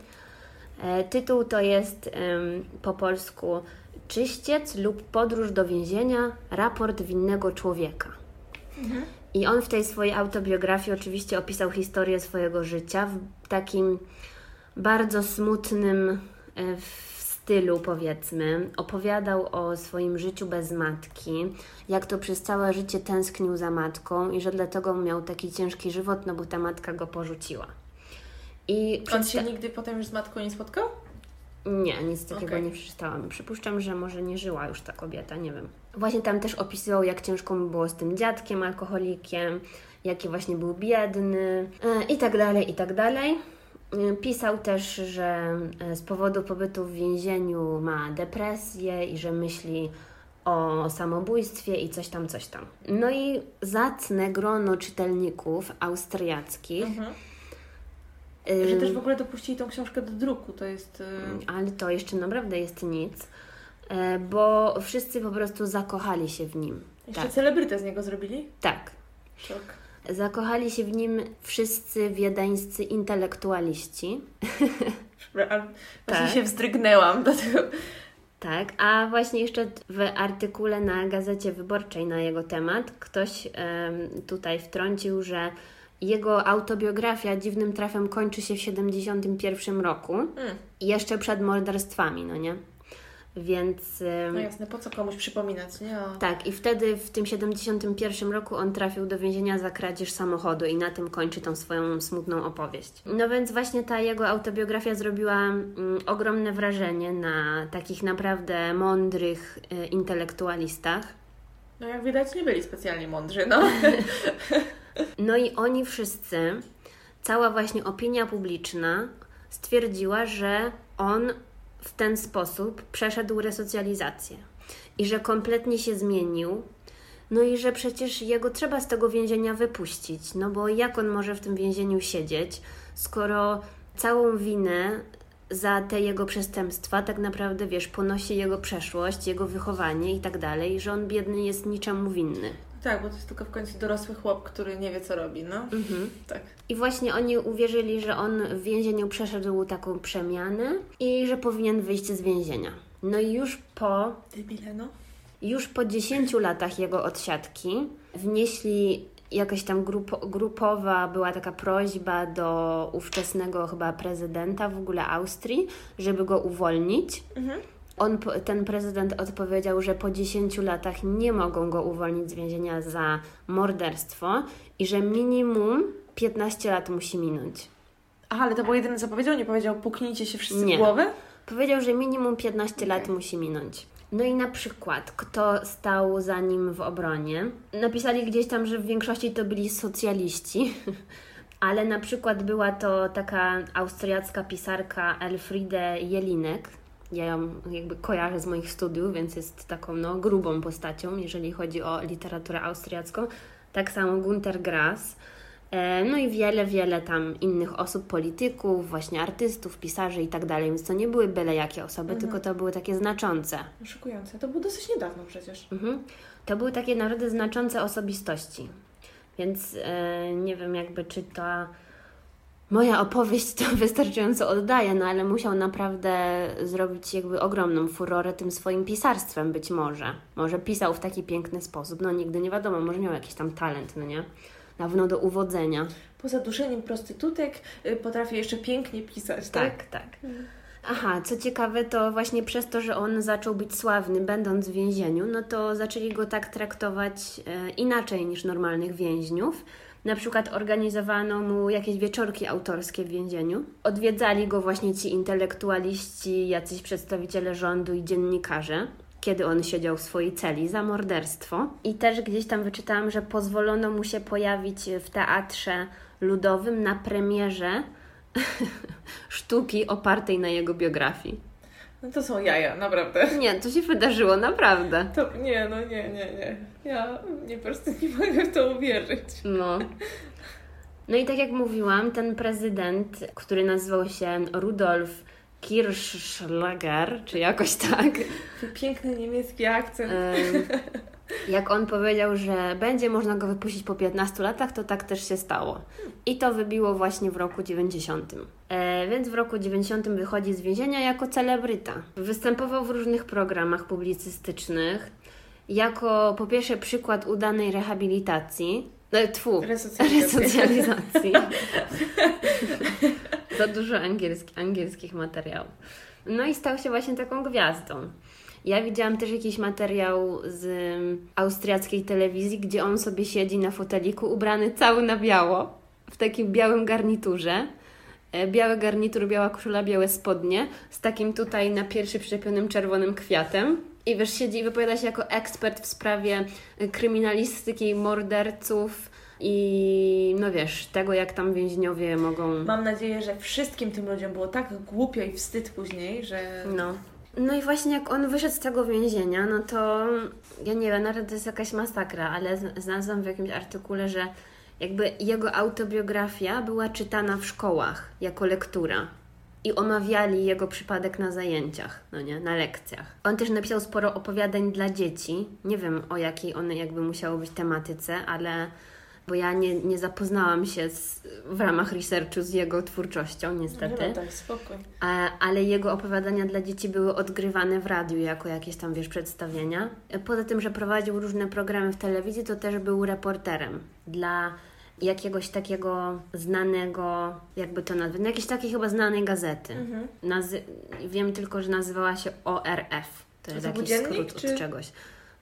E, Tytuł to jest em, po polsku Czyściec lub podróż do więzienia, raport winnego człowieka. I on w tej swojej autobiografii oczywiście opisał historię swojego życia w takim bardzo smutnym e, w stylu, powiedzmy. Opowiadał o swoim życiu bez matki, jak to przez całe życie tęsknił za matką i że dlatego miał taki ciężki żywot, no bo ta matka go porzuciła. I
On się nigdy potem już z matką nie spotkał?
Nie, nic takiego
Okej.
nie przeczytałam. Przypuszczam, że może nie żyła już ta kobieta, nie wiem. Właśnie tam też opisywał, jak ciężko mu było z tym dziadkiem, alkoholikiem, jaki właśnie był biedny e, i tak dalej, i tak dalej. E, Pisał też, że e, z powodu pobytu w więzieniu ma depresję i że myśli o samobójstwie i coś tam, coś tam. No i zacne grono czytelników austriackich.
Mhm. Że też w ogóle dopuścili tą książkę do druku, to jest... y,
ale to jeszcze naprawdę jest nic, e, bo wszyscy po prostu zakochali się w nim.
Jeszcze
Tak,
celebrytę z niego zrobili?
tak.
Szok.
Zakochali się w nim wszyscy wiedeńscy intelektualiści.
Właśnie
Tak.
się wzdrygnęłam, dlatego...
Tak, a właśnie jeszcze w artykule na Gazecie Wyborczej na jego temat ktoś em, tutaj wtrącił, że jego autobiografia dziwnym trafem kończy się w 71 roku,
Mm.
jeszcze przed morderstwami, no nie? Więc...
No jasne, po co komuś przypominać, nie? O...
Tak, i wtedy w tym 71 roku on trafił do więzienia za kradzież samochodu i na tym kończy tą swoją smutną opowieść. No więc właśnie ta jego autobiografia zrobiła mm, ogromne wrażenie na takich naprawdę mądrych e, intelektualistach.
No jak widać nie byli specjalnie mądrzy, no. <laughs>
No i oni wszyscy, cała właśnie opinia publiczna stwierdziła, że on w ten sposób przeszedł resocjalizację i że kompletnie się zmienił. No i że przecież jego trzeba z tego więzienia wypuścić, no bo jak on może w tym więzieniu siedzieć, skoro całą winę za te jego przestępstwa tak naprawdę, wiesz, ponosi jego przeszłość, jego wychowanie i tak dalej, że on biedny jest niczemu winny.
Tak, bo to jest tylko w końcu dorosły chłop, który nie wie co robi, no.
Mhm.
Tak.
I właśnie oni uwierzyli, że on w więzieniu przeszedł taką przemianę i że powinien wyjść z więzienia. No i już po,
Debile, no.
już po 10 latach jego odsiadki wnieśli jakaś tam grupo, grupowa, była taka prośba do ówczesnego chyba prezydenta w ogóle Austrii, żeby go uwolnić.
Mhm.
On, ten prezydent odpowiedział, że po 10 latach nie mogą go uwolnić z więzienia za morderstwo i że minimum 15 lat musi minąć.
Aha, ale to było jedyne co powiedział? Nie powiedział puknijcie się wszyscy
Nie.
w głowę?
Powiedział, że minimum 15 lat
Okej.
musi minąć. No i na przykład, kto stał za nim w obronie? Napisali gdzieś tam, że w większości to byli socjaliści, <laughs> ale na przykład była to taka austriacka pisarka Elfriede Jelinek. Ja ją jakby kojarzę z moich studiów, więc jest taką no, grubą postacią, jeżeli chodzi o literaturę austriacką. Tak samo Gunter Grass. E, No i wiele, wiele tam innych osób, polityków, właśnie artystów, pisarzy i tak dalej, więc to nie były byle jakie osoby, tylko to były takie znaczące.
Szokujące. To było dosyć niedawno przecież.
Mhm. To były takie naprawdę znaczące osobistości. Więc e, nie wiem jakby czy ta moja opowieść to <laughs> wystarczająco oddaje, no ale musiał naprawdę zrobić jakby ogromną furorę tym swoim pisarstwem być może. Może pisał w taki piękny sposób, no nigdy nie wiadomo, może miał jakiś tam talent, no nie? Dawno do uwodzenia.
Poza duszeniem prostytutek y, potrafię jeszcze pięknie pisać, tak?
Tak, tak. Aha, co ciekawe, to właśnie przez to, że on zaczął być sławny, będąc w więzieniu, no to zaczęli go tak traktować e, inaczej niż normalnych więźniów. Na przykład organizowano mu jakieś wieczorki autorskie w więzieniu. Odwiedzali go właśnie ci intelektualiści, jacyś przedstawiciele rządu i dziennikarze, kiedy on siedział w swojej celi za morderstwo. I też gdzieś tam wyczytałam, że pozwolono mu się pojawić w teatrze ludowym na premierze <laughs> sztuki opartej na jego biografii.
No to są jaja, naprawdę.
Nie, to się wydarzyło, naprawdę.
To nie, no nie, nie, nie. Ja nie, po prostu nie mogę w to uwierzyć.
No. No i tak jak mówiłam, ten prezydent, który nazywał się Rudolf Kirschlager, czy jakoś tak,
Piękny niemiecki akcent.
em, jak on powiedział, że będzie można go wypuścić po 15 latach, to tak też się stało. I to wybiło właśnie w roku 90. E, więc w roku 90 wychodzi z więzienia jako celebryta. Występował w różnych programach publicystycznych. Jako po pierwsze przykład udanej rehabilitacji. No, tfu,
Resocjalizacji.
resocjalizacji. <laughs> Za dużo angielski, angielskich materiałów. No i stał się właśnie taką gwiazdą. Ja widziałam też jakiś materiał z austriackiej telewizji, gdzie on sobie siedzi na foteliku ubrany cały na biało, w takim białym garniturze. E, Biały garnitur, biała koszula, białe spodnie, z takim tutaj na piersi przyczepionym czerwonym kwiatem. I wiesz, siedzi i wypowiada się jako ekspert w sprawie y, kryminalistyki, morderców i no wiesz, tego jak tam więźniowie mogą...
Mam nadzieję, że wszystkim tym ludziom było tak głupio i wstyd później, że
No. No i właśnie jak on wyszedł z tego więzienia, no to ja nie wiem, nawet to jest jakaś masakra, ale znalazłam w jakimś artykule, że jakby jego autobiografia była czytana w szkołach jako lektura. I omawiali jego przypadek na zajęciach, no nie, na lekcjach. On też napisał sporo opowiadań dla dzieci. Nie wiem o jakiej one jakby musiały być tematyce, ale bo ja nie, nie zapoznałam się z, w ramach researchu z jego twórczością, niestety.
No tak, spokój.
A, ale jego opowiadania dla dzieci były odgrywane w radiu jako jakieś tam, wiesz, przedstawienia. Poza tym, że prowadził różne programy w telewizji, to też był reporterem dla jakiegoś takiego znanego, jakby to nazwać, no jakiejś takiej chyba znanej gazety.
Mhm.
Nazy- wiem tylko, że nazywała się ORF. To jest
to
jakiś skrót
czy-
od czegoś.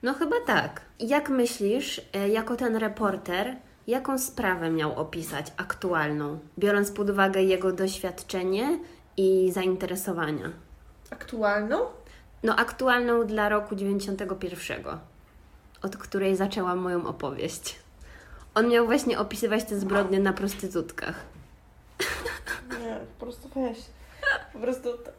No chyba tak. Jak myślisz, e, jako ten reporter, jaką sprawę miał opisać aktualną, biorąc pod uwagę jego doświadczenie i zainteresowania?
Aktualną?
No aktualną dla roku 91, od której zaczęłam moją opowieść. On miał właśnie opisywać te zbrodnie na prostytutkach.
Nie, po prostu weź. Po prostu to...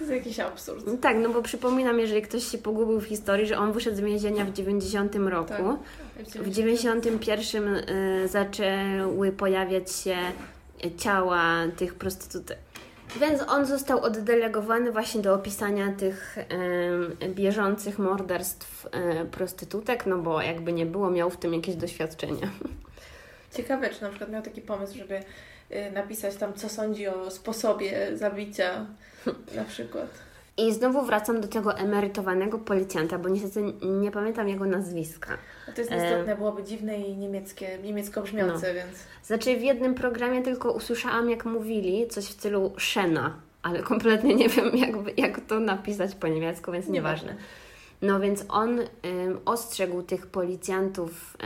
To jest jakiś absurd.
No tak, no bo przypominam, jeżeli ktoś się pogubił w historii, że on wyszedł z więzienia w 90 roku.
Tak.
W 91 y, zaczęły pojawiać się ciała tych prostytutek. Więc on został oddelegowany właśnie do opisania tych y, bieżących morderstw y, prostytutek, no bo jakby nie było, miał w tym jakieś doświadczenie.
Ciekawe, czy na przykład miał taki pomysł, żeby y, napisać tam, co sądzi o sposobie zabicia <laughs> na przykład.
I znowu wracam do tego emerytowanego policjanta, bo niestety nie pamiętam jego nazwiska.
A to jest
E.
istotne, byłoby dziwne i niemieckie, niemiecko brzmiące, więc...
Znaczy w jednym programie tylko usłyszałam, jak mówili coś w stylu Szena, ale kompletnie nie wiem, jak, jak to napisać po niemiecku, więc nieważne. No więc on ostrzegł tych policjantów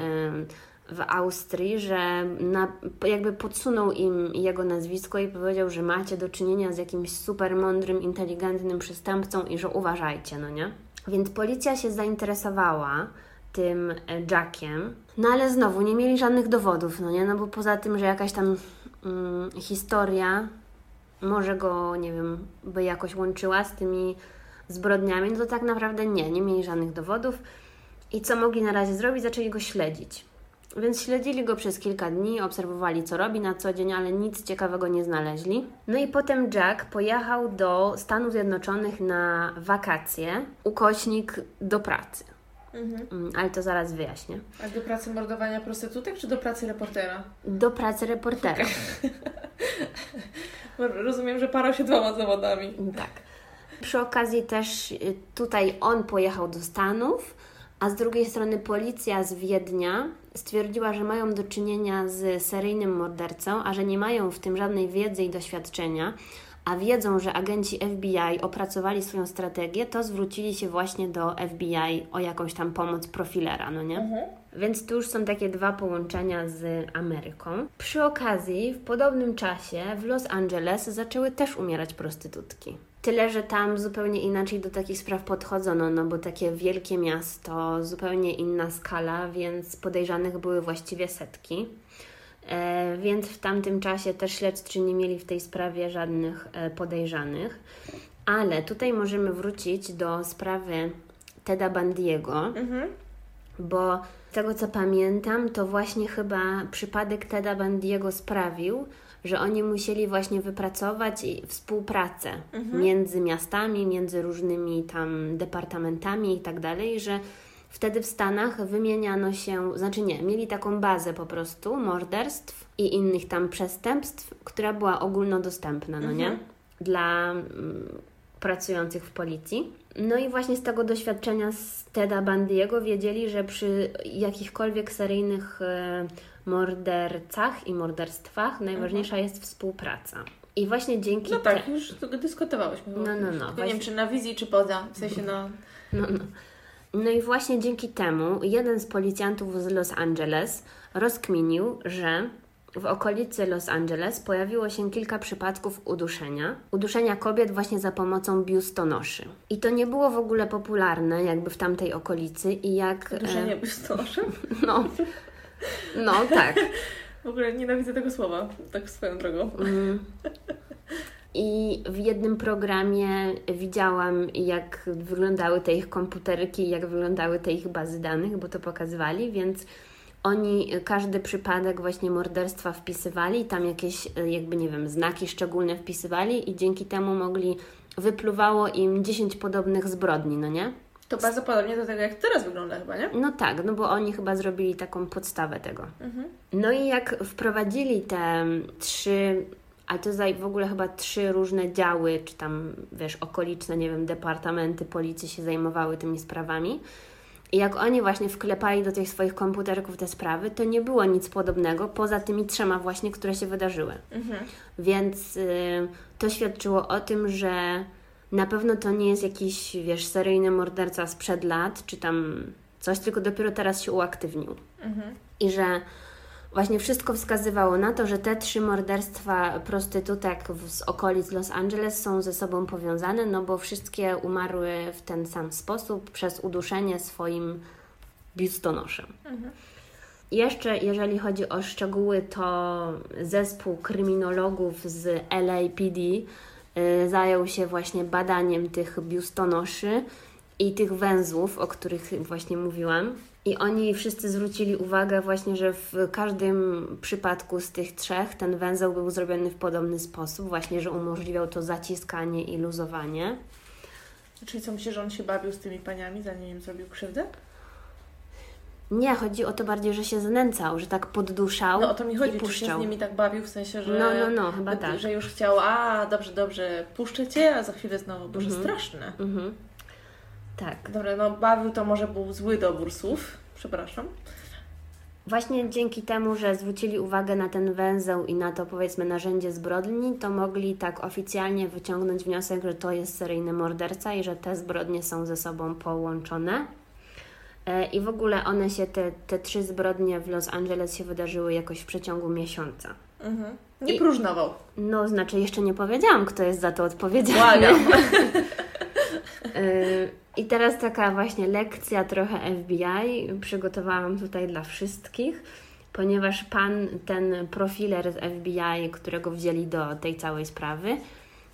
w Austrii, że na, jakby podsunął im jego nazwisko i powiedział, że macie do czynienia z jakimś super mądrym, inteligentnym przestępcą i że uważajcie, no nie? Więc policja się zainteresowała tym e, Jackiem, no ale znowu nie mieli żadnych dowodów, no nie? No bo poza tym, że jakaś tam mm, historia może go, nie wiem, by jakoś łączyła z tymi zbrodniami, no to tak naprawdę nie, nie mieli żadnych dowodów. I co mogli na razie zrobić? Zaczęli go śledzić. Więc śledzili go przez kilka dni, obserwowali co robi na co dzień, ale nic ciekawego nie znaleźli. No i potem Jack pojechał do Stanów Zjednoczonych na wakacje, ukośnik do pracy.
Mhm.
Mm, Ale to zaraz wyjaśnię.
A do pracy mordowania prostytutek, czy do pracy reportera?
Do pracy reportera.
Bo <laughs> Rozumiem, że parał się dwoma zawodami.
Tak. Przy okazji też y, tutaj on pojechał do Stanów, a z drugiej strony policja z Wiednia stwierdziła, że mają do czynienia z seryjnym mordercą, a że nie mają w tym żadnej wiedzy i doświadczenia, a wiedzą, że agenci FBI opracowali swoją strategię, to zwrócili się właśnie do FBI o jakąś tam pomoc profilera, no nie?
Mhm.
Więc tu już są takie dwa połączenia z Ameryką. Przy okazji, w podobnym czasie w Los Angeles zaczęły też umierać prostytutki. Tyle, że tam zupełnie inaczej do takich spraw podchodzono, no bo takie wielkie miasto, zupełnie inna skala, więc podejrzanych były właściwie setki. E, więc w tamtym czasie też śledczy nie mieli w tej sprawie żadnych e, podejrzanych. Ale tutaj możemy wrócić do sprawy Teda Bandiego,
Mhm.
bo z tego co pamiętam, to właśnie chyba przypadek Teda Bandiego sprawił, że oni musieli właśnie wypracować współpracę między miastami, między różnymi tam departamentami i tak dalej, że wtedy w Stanach wymieniano się, znaczy nie, mieli taką bazę po prostu morderstw i innych tam przestępstw, która była ogólnodostępna, no nie? Dla mm, pracujących w policji. No i właśnie z tego doświadczenia z Teda Bandiego wiedzieli, że przy jakichkolwiek seryjnych e, mordercach i morderstwach najważniejsza jest współpraca. I właśnie dzięki
No
te-
tak, już tego dyskutowałyśmy.
No, no, no,
Tylko Nie
właśnie-
wiem, czy na wizji, czy poza. W sensie na...
No, no. no i właśnie dzięki temu jeden z policjantów z Los Angeles rozkminił, że w okolicy Los Angeles pojawiło się kilka przypadków uduszenia. Uduszenia kobiet właśnie za pomocą biustonoszy. I to nie było w ogóle popularne jakby w tamtej okolicy i jak... e,
Duszenie biustonoszem.
No, <laughs> no tak.
W ogóle nienawidzę tego słowa, tak swoją drogą.
I w jednym programie widziałam, jak wyglądały te ich komputerki, jak wyglądały te ich bazy danych, bo to pokazywali, więc oni każdy przypadek właśnie morderstwa wpisywali, tam jakieś jakby, nie wiem, znaki szczególne wpisywali i dzięki temu mogli, wypluwało im 10 podobnych zbrodni, no nie?
To bardzo podobnie do tego, jak teraz wygląda chyba, nie?
No tak, no bo oni chyba zrobili taką podstawę tego. No i jak wprowadzili te trzy, a to za w ogóle chyba trzy różne działy, czy tam, wiesz, okoliczne, nie wiem, departamenty policji się zajmowały tymi sprawami. I jak oni właśnie wklepali do tych swoich komputerków te sprawy, to nie było nic podobnego poza tymi trzema właśnie, które się wydarzyły. Więc y, to świadczyło o tym, że na pewno to nie jest jakiś, wiesz, seryjny morderca sprzed lat, czy tam coś, tylko dopiero teraz się uaktywnił. I że właśnie wszystko wskazywało na to, że te trzy morderstwa prostytutek z okolic Los Angeles są ze sobą powiązane, no bo wszystkie umarły w ten sam sposób przez uduszenie swoim biustonoszem. Jeszcze jeżeli chodzi o szczegóły, to zespół kryminologów z LAPD zajął się właśnie badaniem tych biustonoszy i tych węzłów, o których właśnie mówiłam. I oni wszyscy zwrócili uwagę właśnie, że w każdym przypadku z tych trzech ten węzeł był zrobiony w podobny sposób, właśnie, że umożliwiał to zaciskanie i luzowanie.
Czyli co, myślisz, że on się bawił z tymi paniami, zanim im zrobił krzywdę?
Nie, chodzi o to bardziej, że się znęcał, że tak podduszał
No o to mi chodzi, czy się z nimi tak bawił, w sensie, że...
No, no, no, chyba tak.
Że już chciał, a dobrze, dobrze, puszczę Cię, a za chwilę znowu, boże, straszne.
Mhm. Tak.
Dobra, no bawił to może był zły dobór słów, przepraszam.
Właśnie dzięki temu, że zwrócili uwagę na ten węzeł i na to powiedzmy narzędzie zbrodni, to mogli tak oficjalnie wyciągnąć wniosek, że to jest seryjny morderca i że te zbrodnie są ze sobą połączone. E, I w ogóle one się, te, te trzy zbrodnie w Los Angeles się wydarzyły jakoś w przeciągu miesiąca.
Mhm. Nie
I-
próżnował.
No, znaczy jeszcze nie powiedziałam, kto jest za to odpowiedzialny. Y, <laughs> I teraz taka właśnie lekcja trochę FBI przygotowałam tutaj dla wszystkich, ponieważ pan, ten profiler z FBI, którego wzięli do tej całej sprawy,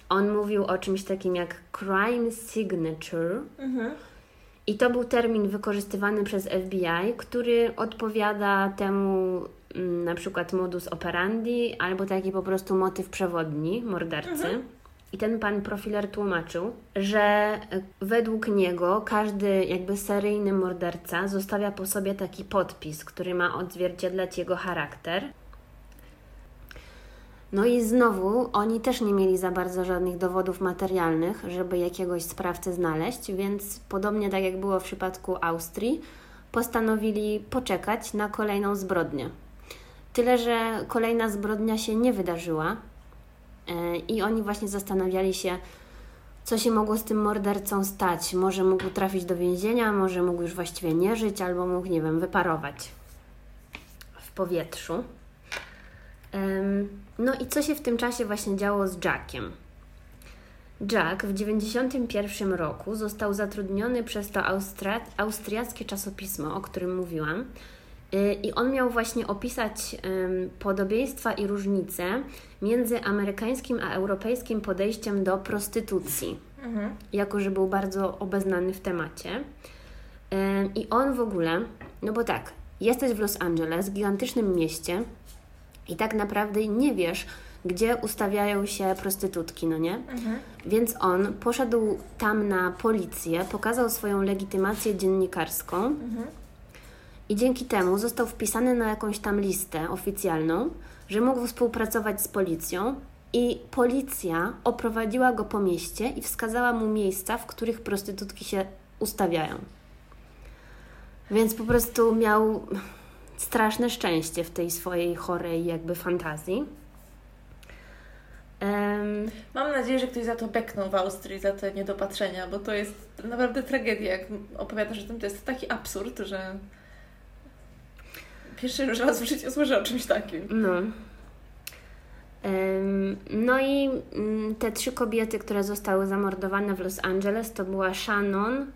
on mówił o czymś takim jak crime signature.
Mhm.
I to był termin wykorzystywany przez FBI, który odpowiada temu mm, na przykład modus operandi albo taki po prostu motyw przewodni mordercy. I ten pan profiler tłumaczył, że e, według niego każdy jakby seryjny morderca zostawia po sobie taki podpis, który ma odzwierciedlać jego charakter. No i znowu oni też nie mieli za bardzo żadnych dowodów materialnych, żeby jakiegoś sprawcę znaleźć, więc podobnie tak jak było w przypadku Austrii, postanowili poczekać na kolejną zbrodnię. Tyle, że kolejna zbrodnia się nie wydarzyła e, i oni właśnie zastanawiali się, co się mogło z tym mordercą stać. Może mógł trafić do więzienia, może mógł już właściwie nie żyć, albo mógł, nie wiem, wyparować w powietrzu. No i co się w tym czasie właśnie działo z Jackiem? Jack w 1991 roku został zatrudniony przez to austra- austriackie czasopismo, o którym mówiłam. Y, I on miał właśnie opisać podobieństwa i różnice między amerykańskim a europejskim podejściem do prostytucji.
Mhm.
jako że był bardzo obeznany w temacie. Em, I on w ogóle, no bo tak, jesteś w Los Angeles, gigantycznym mieście i tak naprawdę nie wiesz, gdzie ustawiają się prostytutki, no nie?
Mhm.
Więc on poszedł tam na policję, pokazał swoją legitymację dziennikarską
Mhm.
i dzięki temu został wpisany na jakąś tam listę oficjalną, że mógł współpracować z policją i policja oprowadziła go po mieście i wskazała mu miejsca, w których prostytutki się ustawiają. Więc po prostu miał straszne szczęście w tej swojej chorej jakby fantazji. Em,
Mam nadzieję, że ktoś za to beknął w Austrii, za te niedopatrzenia, bo to jest naprawdę tragedia. Jak opowiadasz o tym, to jest taki absurd, że pierwszy już raz w życiu słyszę o czymś takim.
No. No i mm, te trzy kobiety, które zostały zamordowane w Los Angeles, to była Shannon,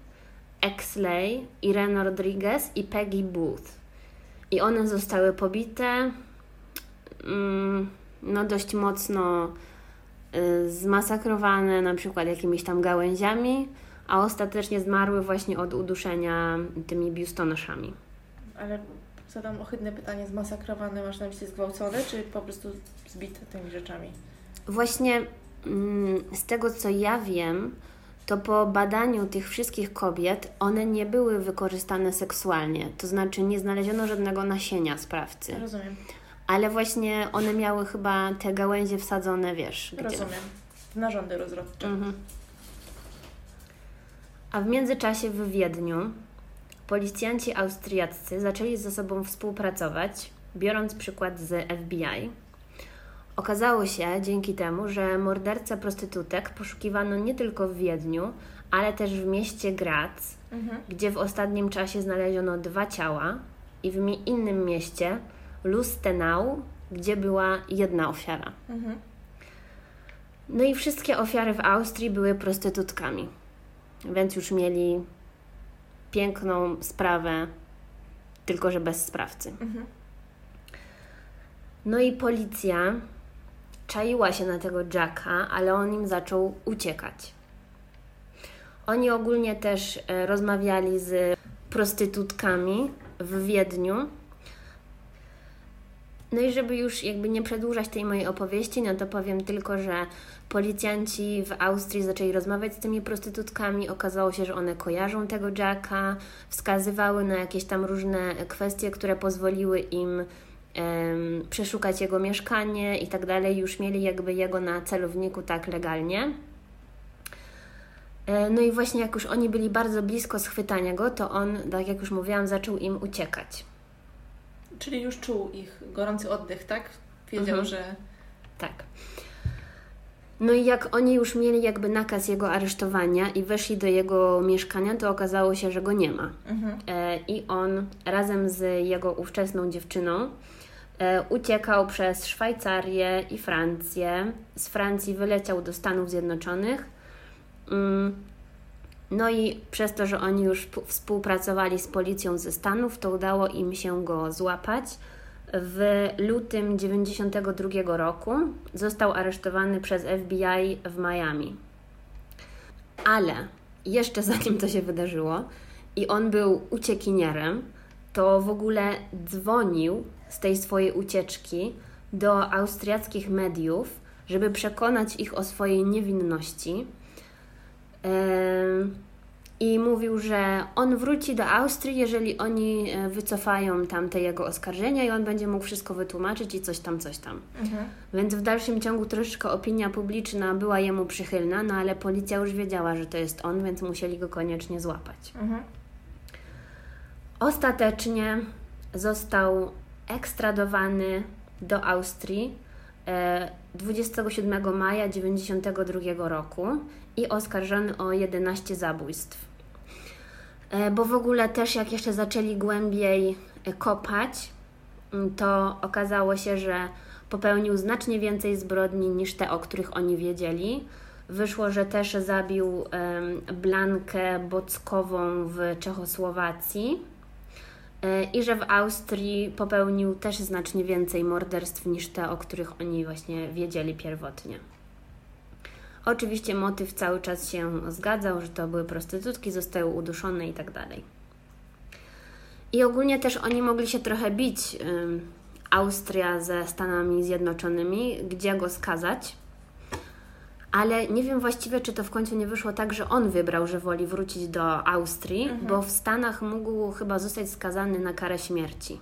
Exley, Irene Rodriguez i Peggy Booth. I one zostały pobite mm, no dość mocno y, zmasakrowane na przykład jakimiś tam gałęziami, a ostatecznie zmarły właśnie od uduszenia tymi biustonoszami.
Ale zadam ohydne pytanie, zmasakrowane masz na myśli zgwałcone, czy po prostu zbite tymi rzeczami?
Właśnie mm, z tego co ja wiem, to po badaniu tych wszystkich kobiet one nie były wykorzystane seksualnie, to znaczy nie znaleziono żadnego nasienia sprawcy,
Rozumiem,
ale właśnie one miały chyba te gałęzie wsadzone, wiesz, gdzie.
rozumiem. W narządy rozrodcze.
Mhm. A w międzyczasie w Wiedniu policjanci austriaccy zaczęli ze sobą współpracować, biorąc przykład z FBI. Okazało się dzięki temu, że morderca prostytutek poszukiwano nie tylko w Wiedniu, ale też w mieście Graz,
Mhm.
gdzie w ostatnim czasie znaleziono dwa ciała, i w innym mieście, Lustenau, gdzie była jedna ofiara.
Mhm.
No i wszystkie ofiary w Austrii były prostytutkami, więc już mieli piękną sprawę, tylko że bez sprawcy.
Mhm.
No i policja czaiła się na tego Jacka, ale on im zaczął uciekać. Oni ogólnie też e, rozmawiali z prostytutkami w Wiedniu. No i żeby już jakby nie przedłużać tej mojej opowieści, no to powiem tylko, że policjanci w Austrii zaczęli rozmawiać z tymi prostytutkami. Okazało się, że one kojarzą tego Jacka, wskazywały na jakieś tam różne kwestie, które pozwoliły im przeszukać jego mieszkanie i tak dalej. Już mieli jakby jego na celowniku tak legalnie. E, No i właśnie jak już oni byli bardzo blisko schwytania go, to on, tak jak już mówiłam, zaczął im uciekać.
Czyli już czuł ich gorący oddech, tak? Wiedział,
Mhm.
że
Tak. No i jak oni już mieli jakby nakaz jego aresztowania i weszli do jego mieszkania, to okazało się, że go nie ma.
mhm.
E, I on razem z jego ówczesną dziewczyną uciekał przez Szwajcarię i Francję. Z Francji wyleciał do Stanów Zjednoczonych. Mm, No i przez to, że oni już współpracowali z policją ze Stanów, to udało im się go złapać. W lutym 92 roku został aresztowany przez FBI w Miami. Ale jeszcze <laughs> zanim to się wydarzyło i on był uciekinierem, to w ogóle dzwonił z tej swojej ucieczki do austriackich mediów, żeby przekonać ich o swojej niewinności. I mówił, że on wróci do Austrii, jeżeli oni e, wycofają tam te jego oskarżenia i on będzie mógł wszystko wytłumaczyć i coś tam, coś tam.
Mhm.
Więc w dalszym ciągu troszeczkę opinia publiczna była jemu przychylna, no ale policja już wiedziała, że to jest on, więc musieli go koniecznie złapać.
Mhm.
Ostatecznie został ekstradowany do Austrii e, 27 maja 1992 roku i oskarżony o 11 zabójstw. E, Bo w ogóle też jak jeszcze zaczęli głębiej e, kopać, m, to okazało się, że popełnił znacznie więcej zbrodni niż te, o których oni wiedzieli. Wyszło, że też zabił Blankę Bockową w Czechosłowacji e, i że w Austrii popełnił też znacznie więcej morderstw niż te, o których oni właśnie wiedzieli pierwotnie. Oczywiście motyw cały czas się zgadzał, że to były prostytutki, zostały uduszone i tak dalej. I ogólnie też oni mogli się trochę bić, Austria ze Stanami Zjednoczonymi, gdzie go skazać. Ale nie wiem właściwie, czy to w końcu nie wyszło tak, że on wybrał, że woli wrócić do Austrii, bo w Stanach mógł chyba zostać skazany na karę śmierci.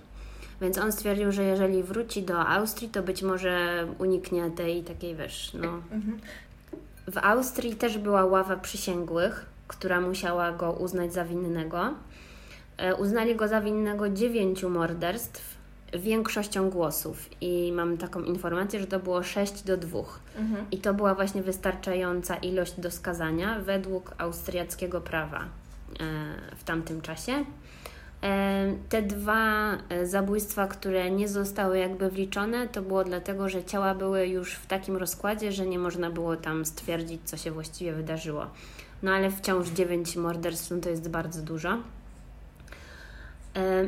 Więc on stwierdził, że jeżeli wróci do Austrii, to być może uniknie tej takiej, wiesz, no... W Austrii też była ława przysięgłych, która musiała go uznać za winnego. E, Uznali go za winnego dziewięciu morderstw większością głosów i mam taką informację, że to było 6 do 2. I to była właśnie wystarczająca ilość do skazania według austriackiego prawa e, w tamtym czasie. E, Te dwa e, zabójstwa, które nie zostały jakby wliczone, to było dlatego, że ciała były już w takim rozkładzie, że nie można było tam stwierdzić, co się właściwie wydarzyło. No ale wciąż 9 morderstw no to jest bardzo dużo.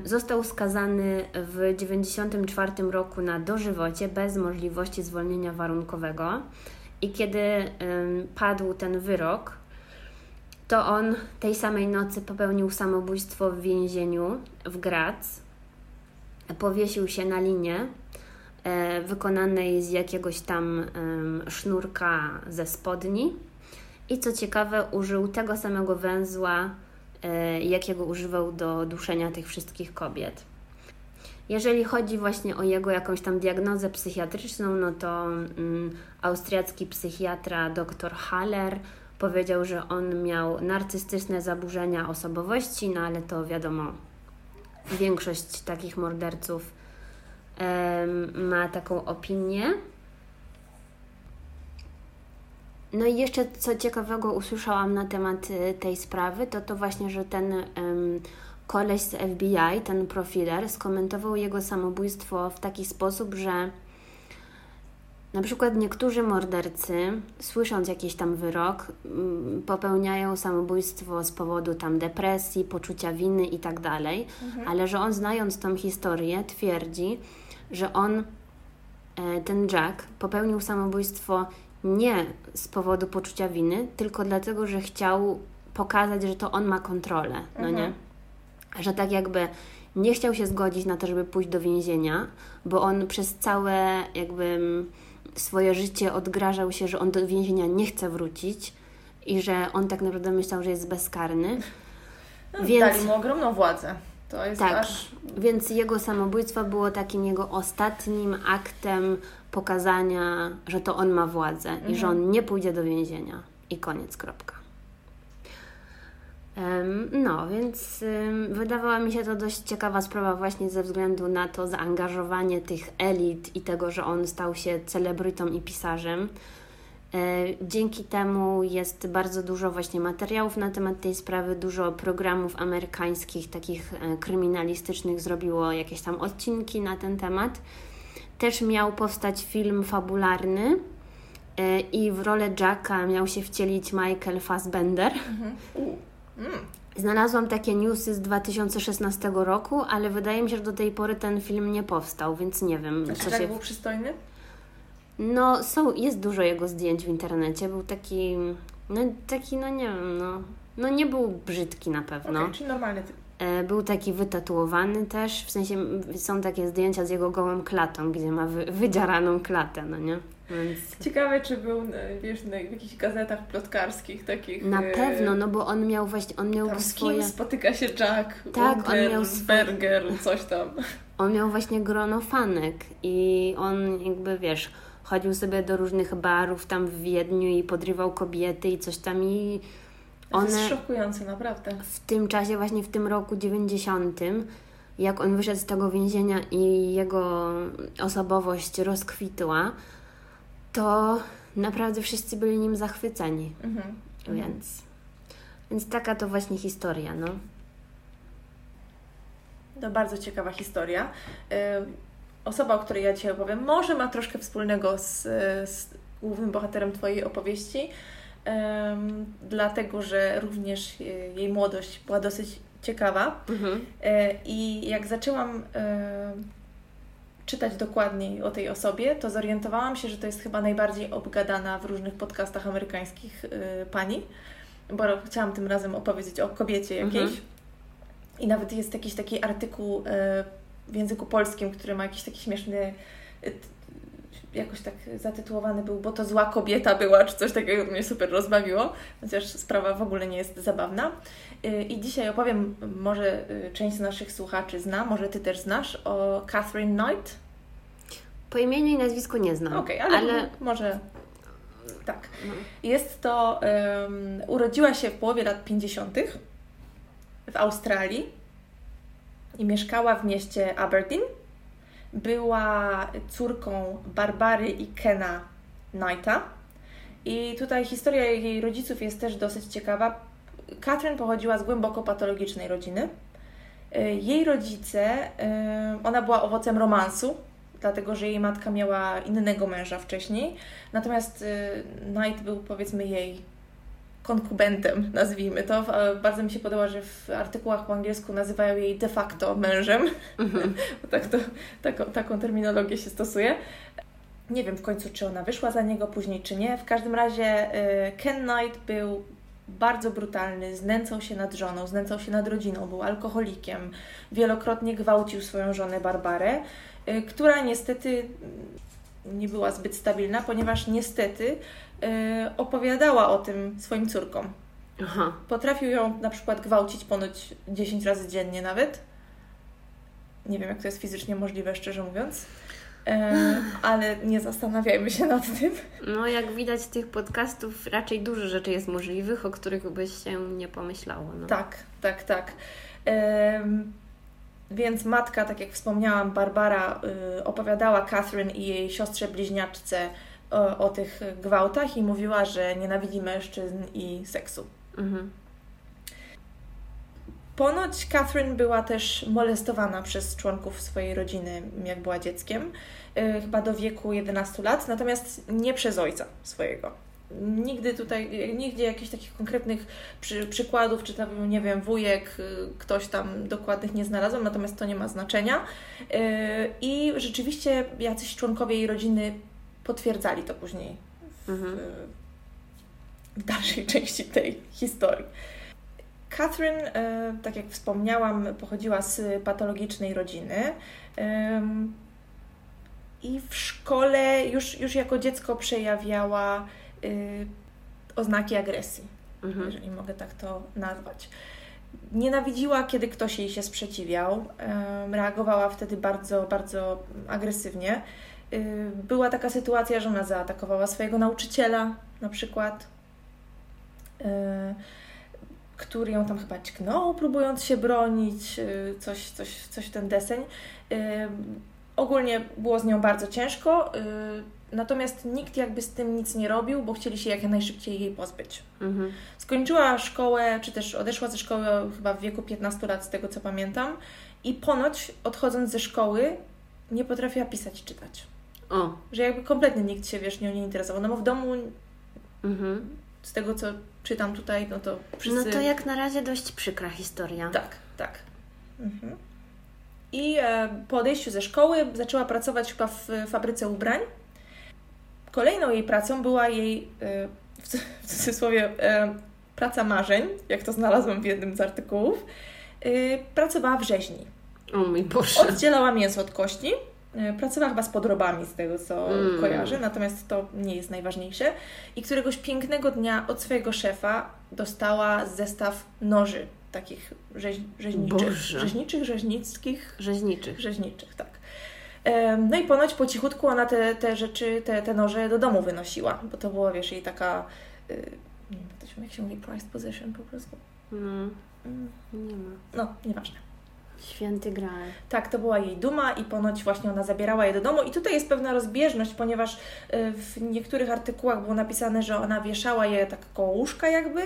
Został skazany w 1994 roku na dożywocie bez możliwości zwolnienia warunkowego. I kiedy padł ten wyrok, to on tej samej nocy popełnił samobójstwo w więzieniu w Graz. Powiesił się na linie e, wykonanej z jakiegoś tam sznurka ze spodni. I co ciekawe, użył tego samego węzła, jakiego używał do duszenia tych wszystkich kobiet. Jeżeli chodzi właśnie o jego jakąś tam diagnozę psychiatryczną, no to mm, austriacki psychiatra dr Haller powiedział, że on miał narcystyczne zaburzenia osobowości, no ale to wiadomo, większość takich morderców em, ma taką opinię. No i jeszcze co ciekawego usłyszałam na temat y, tej sprawy, to to właśnie, że ten em, koleś z FBI, ten profiler, skomentował jego samobójstwo w taki sposób, że na przykład niektórzy mordercy, słysząc jakiś tam wyrok, mm, popełniają samobójstwo z powodu tam depresji, poczucia winy i tak dalej, ale że on znając tą historię twierdzi, że on, e, ten Jack, popełnił samobójstwo nie z powodu poczucia winy, tylko dlatego, że chciał pokazać, że to on ma kontrolę, no nie? Że tak jakby nie chciał się zgodzić na to, żeby pójść do więzienia, bo on przez całe jakby swoje życie odgrażał się, że on do więzienia nie chce wrócić i że on tak naprawdę myślał, że jest bezkarny.
No,
Więc-
Dali mu ogromną władzę. To jest
Tak,
aż...
więc jego samobójstwo było takim jego ostatnim aktem pokazania, że to on ma władzę i że on nie pójdzie do więzienia. I koniec, kropka. No, więc wydawała mi się to dość ciekawa sprawa właśnie ze względu na to zaangażowanie tych elit i tego, że on stał się celebrytą i pisarzem. E, Dzięki temu jest bardzo dużo właśnie materiałów na temat tej sprawy, dużo programów amerykańskich, takich e, kryminalistycznych zrobiło jakieś tam odcinki na ten temat. Też miał powstać film fabularny e, i w rolę Jacka miał się wcielić Michael Fassbender.
Mm.
Znalazłam takie newsy z 2016 roku, ale wydaje mi się, że do tej pory ten film nie powstał, więc nie wiem,
Czy
co
tak
się...
był przystojny?
No, są, jest dużo jego zdjęć w internecie. Był taki, no taki, no nie wiem, no, no nie był brzydki na pewno.
Okej, czyli normalny typ.
E, Był taki wytatuowany też, w sensie są takie zdjęcia z jego gołą klatą, gdzie ma wy, wydziaraną klatę, no nie? Więc
Ciekawe, czy był, wiesz, na, w jakichś gazetach plotkarskich takich...
na
e,
pewno, no bo on miał właśnie, on miał
Tam
swoje,
spotyka się Jack,
Tak, on miał
Berger, coś tam.
on miał właśnie grono fanek i on jakby, wiesz, chodził sobie do różnych barów tam w Wiedniu i podrywał kobiety i coś tam i
To jest
one...
szokujące, naprawdę.
w tym czasie, właśnie w tym roku 90, jak on wyszedł z tego więzienia i jego osobowość rozkwitła, to naprawdę wszyscy byli nim zachwyceni.
Mhm.
Więc, więc taka to właśnie historia, no.
To bardzo ciekawa historia. E, Osoba, o której ja dzisiaj opowiem, może ma troszkę wspólnego z, z głównym bohaterem Twojej opowieści, em, dlatego że również e, jej młodość była dosyć ciekawa.
Mhm.
E, I jak zaczęłam e, czytać dokładniej o tej osobie, to zorientowałam się, że to jest chyba najbardziej obgadana w różnych podcastach amerykańskich yy, pani, bo chciałam tym razem opowiedzieć o kobiecie jakiejś. Mhm. I nawet jest jakiś taki artykuł yy, w języku polskim, który ma jakiś taki śmieszny yy, jakoś tak zatytułowany był, bo to zła kobieta była, czy coś takiego mnie super rozbawiło, chociaż sprawa w ogóle nie jest zabawna. Y, I dzisiaj opowiem, może y, część z naszych słuchaczy zna, może Ty też znasz, o Catherine Knight.
Po imieniu i nazwisku nie znam.
Okej, okay, ale, ale, może tak. No. Jest to, um, urodziła się w połowie lat 50. w Australii i mieszkała w mieście Aberdeen była córką Barbary i Kena Knighta. I tutaj historia jej rodziców jest też dosyć ciekawa. Catherine pochodziła z głęboko patologicznej rodziny. Y, jej rodzice, y, ona była owocem romansu, dlatego że jej matka miała innego męża wcześniej. Natomiast y, Knight był powiedzmy jej konkubentem, nazwijmy to. Bardzo mi się podoba, że w artykułach po angielsku nazywają jej de facto mężem. Mhm. <laughs> tak to, taką, taką terminologię się stosuje. Nie wiem w końcu, czy ona wyszła za niego później, czy nie. W każdym razie y, Ken Knight był bardzo brutalny, znęcał się nad żoną, znęcał się nad rodziną, był alkoholikiem, wielokrotnie gwałcił swoją żonę Barbarę, y, która niestety nie była zbyt stabilna, ponieważ niestety E, opowiadała o tym swoim córkom. Aha. Potrafił ją na przykład gwałcić ponoć 10 razy dziennie nawet. Nie wiem, jak to jest fizycznie możliwe, szczerze mówiąc. E, ale nie zastanawiajmy się nad tym.
No, jak widać z tych podcastów, raczej dużo rzeczy jest możliwych, o których byś się nie pomyślało. No.
Tak, tak, tak. E, więc matka, tak jak wspomniałam, Barbara y, opowiadała Catherine i jej siostrze bliźniaczce o, o tych gwałtach i mówiła, że nienawidzi mężczyzn i seksu. Mhm. Ponoć Catherine była też molestowana przez członków swojej rodziny, jak była dzieckiem, yy, chyba do wieku 11 lat, natomiast nie przez ojca swojego. Nigdy tutaj, nigdzie jakichś takich konkretnych przy, przykładów, czy tam, nie wiem, wujek, y, ktoś tam dokładnych nie znalazłam, natomiast to nie ma znaczenia. Yy, I rzeczywiście jacyś członkowie jej rodziny potwierdzali to później w, mhm. w dalszej <laughs> części tej historii. Catherine, e, tak jak wspomniałam, pochodziła z patologicznej rodziny. I w szkole już, już jako dziecko przejawiała y, oznaki agresji, mhm. jeżeli mogę tak to nazwać. Nienawidziła, kiedy ktoś jej się sprzeciwiał. Reagowała wtedy bardzo, bardzo agresywnie. Y, była taka sytuacja, że ona zaatakowała swojego nauczyciela na przykład, y, który ją tam chyba ćknął, próbując się bronić, y, coś, coś, coś w ten deseń. Ogólnie było z nią bardzo ciężko, natomiast nikt jakby z tym nic nie robił, bo chcieli się jak najszybciej jej pozbyć. Mhm. Skończyła szkołę, czy też odeszła ze szkoły chyba w wieku 15 lat, z tego co pamiętam, i ponoć odchodząc ze szkoły nie potrafiła pisać i czytać. O. Że jakby kompletnie nikt się, wiesz, nią nie interesował. No bo w domu, mhm. z tego co czytam tutaj, no to wszyscy...
No to jak na razie dość przykra historia.
Tak, tak. Mhm. I e, po odejściu ze szkoły zaczęła pracować chyba w fabryce ubrań. Kolejną jej pracą była jej, e, w cudzysłowie, e, praca marzeń, jak to znalazłam w jednym z artykułów. E, pracowała w rzeźni.
O mój Boże.
Oddzielała mięso od kości pracowała chyba z podrobami, z tego co mm. kojarzę, natomiast to nie jest najważniejsze. I któregoś pięknego dnia od swojego szefa dostała zestaw noży, takich rzeź, rzeźniczych. Boże. Rzeźniczych, rzeźnickich?
Rzeźniczych.
Rzeźniczych, tak. No i ponoć po cichutku ona te, te rzeczy, te, te noże do domu wynosiła, bo to była, wiesz, jej taka, y, nie wiem, jak się mówi, prized possession po prostu. No,
mm. nie ma.
No, nieważne.
Święty Graal.
Tak, to była jej duma i ponoć właśnie ona zabierała je do domu. I tutaj jest pewna rozbieżność, ponieważ y, w niektórych artykułach było napisane, że ona wieszała je tak koło łóżka jakby,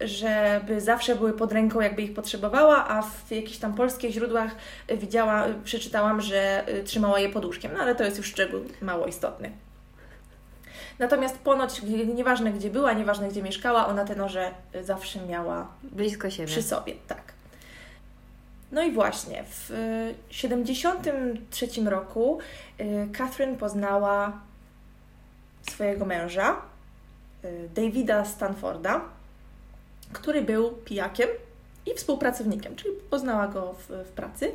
żeby zawsze były pod ręką, jakby ich potrzebowała, a w jakichś tam polskich źródłach widziała, przeczytałam, że y, trzymała je pod łóżkiem. No ale to jest już szczegół mało istotny. Natomiast ponoć, nieważne gdzie była, nieważne gdzie mieszkała, ona te noże zawsze miała
blisko siebie.
Przy sobie, tak. No i właśnie, w 73 roku y, Catherine poznała swojego męża, y, Davida Stanforda, który był pijakiem i współpracownikiem, czyli poznała go w, w pracy,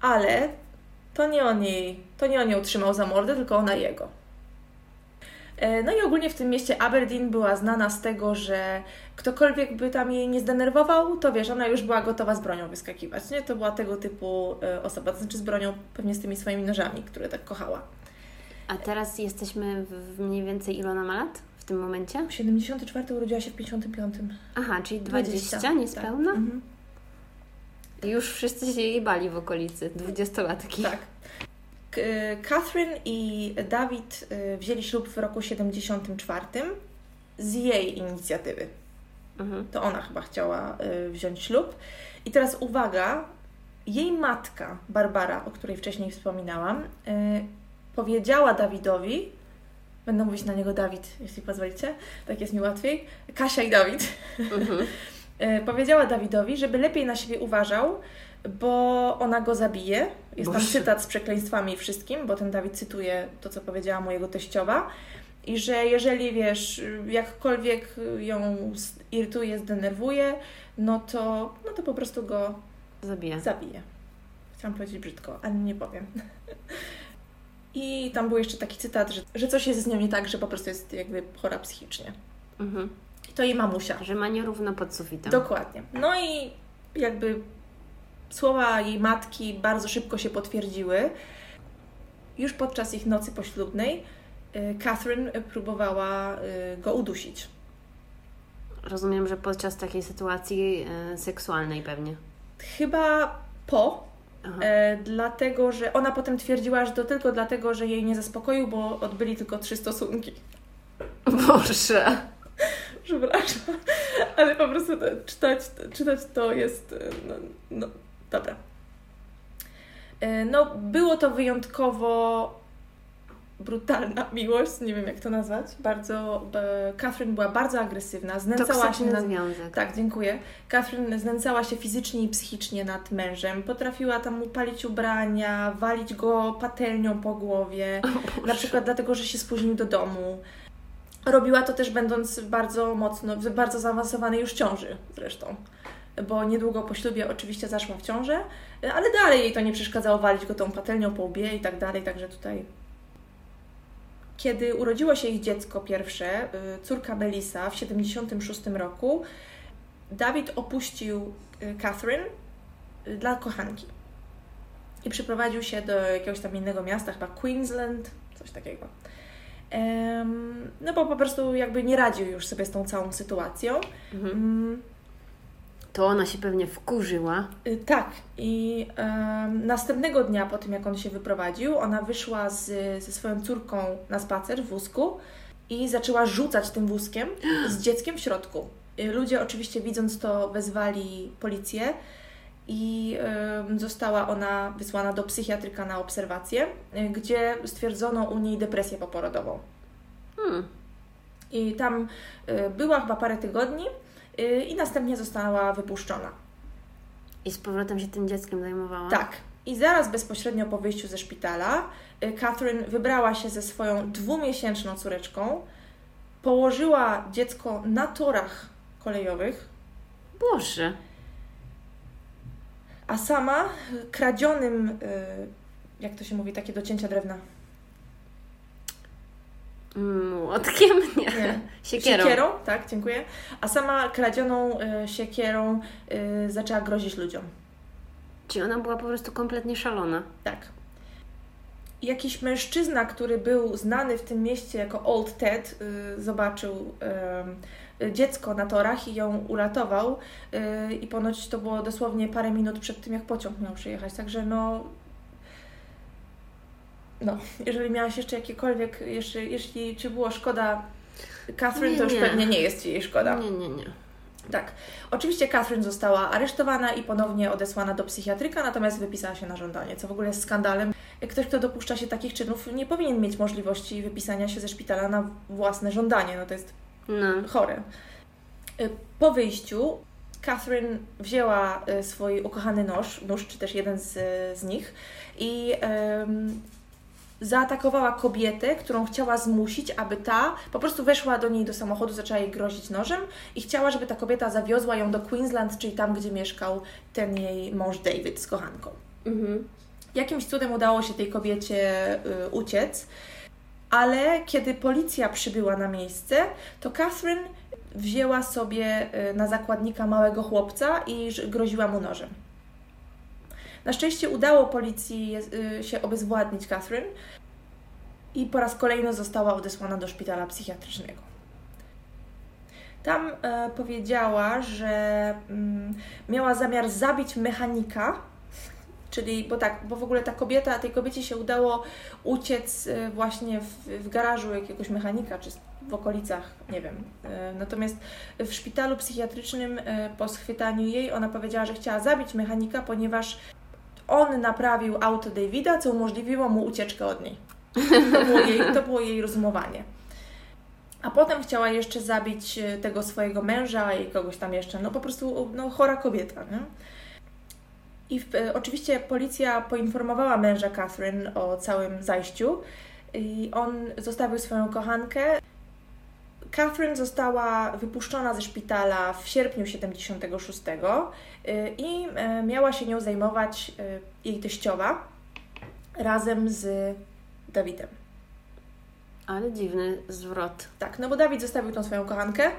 ale to nie on jej, to nie on ją utrzymał za mordę, tylko ona jego. E, no i ogólnie w tym mieście Aberdeen była znana z tego, że ktokolwiek by tam jej nie zdenerwował, to wiesz, ona już była gotowa z bronią wyskakiwać, nie? To była tego typu e, osoba, to znaczy z bronią pewnie z tymi swoimi nożami, które tak kochała.
A teraz jesteśmy w mniej więcej ile ona ma lat w tym momencie?
74 urodziła się w 55.
Aha, czyli 20, 20 niespełna? Tak. Mhm. Już wszyscy się jej bali w okolicy, dwudziestolatki.
Tak. Catherine i Dawid y, wzięli ślub w roku 74 z jej inicjatywy. Mhm. To ona chyba chciała y, wziąć ślub. I teraz uwaga, jej matka, Barbara, o której wcześniej wspominałam, y, powiedziała Dawidowi, będę mówić na niego Dawid, jeśli pozwolicie, tak jest mi łatwiej, Kasia i Dawid, mhm. <laughs> powiedziała Dawidowi, żeby lepiej na siebie uważał, bo ona go zabije. Jest Boże. tam cytat z przekleństwami i wszystkim, bo ten Dawid cytuje to, co powiedziała mu jego teściowa. I że jeżeli wiesz, jakkolwiek ją irytuje, zdenerwuje, no to, no to po prostu go
zabije.
zabije. Chciałam powiedzieć brzydko, ale nie powiem. <laughs> I tam był jeszcze taki cytat, że, że coś jest z nią nie tak, że po prostu jest jakby chora psychicznie. Mhm. I to jej mamusia.
Że ma nierówno pod sufitem.
Dokładnie. No i jakby Słowa jej matki bardzo szybko się potwierdziły. Już podczas ich nocy poślubnej y, Catherine próbowała y, go udusić.
Rozumiem, że podczas takiej sytuacji y, seksualnej pewnie.
Chyba po, e, dlatego że ona potem twierdziła, że to tylko dlatego, że jej nie zaspokoił, bo odbyli tylko trzy stosunki.
Boże! <laughs>
Przepraszam, ale po prostu czytać, czytać to jest no, no Dobra. E, no, było to wyjątkowo brutalna <laughs> miłość, nie wiem jak to nazwać. Bardzo, e, Catherine była bardzo agresywna, znęcała się
nad... związek.
Tak, dziękuję. Catherine znęcała się fizycznie i psychicznie nad mężem. Potrafiła tam upalić ubrania, walić go patelnią po głowie, na przykład dlatego, że się spóźnił do domu. Robiła to też będąc bardzo mocno, w bardzo zaawansowanej już ciąży zresztą bo niedługo po ślubie oczywiście zaszła w ciążę, ale dalej jej to nie przeszkadzało walić go tą patelnią po łbie i tak dalej, także tutaj... Kiedy urodziło się ich dziecko pierwsze, y, córka Melissa w 76 roku, Dawid opuścił y, Catherine y, dla kochanki i przyprowadził się do jakiegoś tam innego miasta, chyba Queensland, coś takiego. No bo po prostu jakby nie radził już sobie z tą całą sytuacją. Mhm.
To ona się pewnie wkurzyła.
Y, tak. I następnego dnia po tym, jak on się wyprowadził, ona wyszła z, ze swoją córką na spacer w wózku i zaczęła rzucać tym wózkiem z <gasps> dzieckiem w środku. Y, ludzie oczywiście widząc to wezwali policję i y, została ona wysłana do psychiatryka na obserwację, y, gdzie stwierdzono u niej depresję poporodową. Hmm. I tam y, była chyba parę tygodni i następnie została wypuszczona.
I z powrotem się tym dzieckiem zajmowała?
Tak. I zaraz bezpośrednio po wyjściu ze szpitala y, Catherine wybrała się ze swoją dwumiesięczną córeczką, położyła dziecko na torach kolejowych.
Boże.
A sama kradzionym, y, jak to się mówi, takie docięcia drewna.
Młotkiem? <laughs> Nie. nie.
Siekierą. Siekierą, tak, dziękuję. A sama kradzioną y, siekierą y, zaczęła grozić ludziom.
Czy ona była po prostu kompletnie szalona?
Tak. Jakiś mężczyzna, który był znany w tym mieście jako Old Ted, y, zobaczył y, dziecko na torach i ją uratował. Y, I ponoć to było dosłownie parę minut przed tym, jak pociąg miał przyjechać. Także no, no, jeżeli miałaś jeszcze jakiekolwiek, jeszcze, jeśli Ci było szkoda Catherine, nie, to już nie. pewnie nie jest Ci jej szkoda.
Nie, nie, nie.
Tak. Oczywiście Catherine została aresztowana i ponownie odesłana do psychiatryka, natomiast wypisała się na żądanie, co w ogóle jest skandalem. Ktoś, kto dopuszcza się takich czynów, nie powinien mieć możliwości wypisania się ze szpitala na własne żądanie. No to jest no. chore. Po wyjściu Catherine wzięła y, swój ukochany nóż, nóż czy też jeden z, z nich i zaatakowała kobietę, którą chciała zmusić, aby ta po prostu weszła do niej do samochodu, zaczęła jej grozić nożem i chciała, żeby ta kobieta zawiozła ją do Queensland, czyli tam, gdzie mieszkał ten jej mąż David z kochanką.
Mhm.
Jakimś cudem udało się tej kobiecie y, uciec, ale kiedy policja przybyła na miejsce, to Catherine wzięła sobie y, na zakładnika małego chłopca i groziła mu nożem. Na szczęście udało policji y, się obezwładnić Catherine i po raz kolejny została odesłana do szpitala psychiatrycznego. Tam e, powiedziała, że mm, miała zamiar zabić mechanika, czyli, bo tak, bo w ogóle ta kobieta, tej kobiecie się udało uciec e, właśnie w, w garażu jakiegoś mechanika, czy w okolicach, nie wiem. E, Natomiast w szpitalu psychiatrycznym po schwytaniu jej ona powiedziała, że chciała zabić mechanika, ponieważ on naprawił auto Davida, co umożliwiło mu ucieczkę od niej. To było jej, to było jej rozumowanie. A potem chciała jeszcze zabić e, tego swojego męża i kogoś tam jeszcze. No po prostu no, chora kobieta. Nie? I w, e, oczywiście policja poinformowała męża Catherine o całym zajściu i on zostawił swoją kochankę. Catherine została wypuszczona ze szpitala w sierpniu 76 y, i e, miała się nią zajmować e, jej teściowa razem z Dawidem.
Ale dziwny zwrot.
Tak, no bo Dawid zostawił tą swoją kochankę.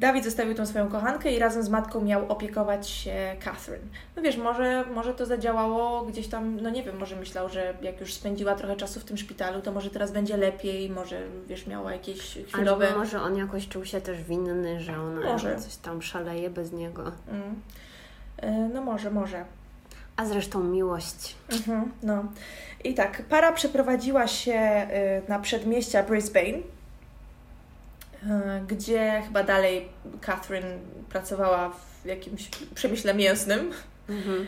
Dawid zostawił tą swoją kochankę i razem z matką miał opiekować się Catherine. No wiesz, może, może to zadziałało gdzieś tam, no nie wiem, może myślał, że jak już spędziła trochę czasu w tym szpitalu, to może teraz będzie lepiej, może wiesz, miała jakieś chwilowe...
Albo może on jakoś czuł się też winny, że ona
Może.
coś tam szaleje bez niego.
Mm. E, No może, może.
A zresztą miłość.
Mhm, no. I tak, para przeprowadziła się y, na przedmieścia Brisbane, gdzie chyba dalej Catherine pracowała w jakimś przemyśle mięsnym.
Mhm.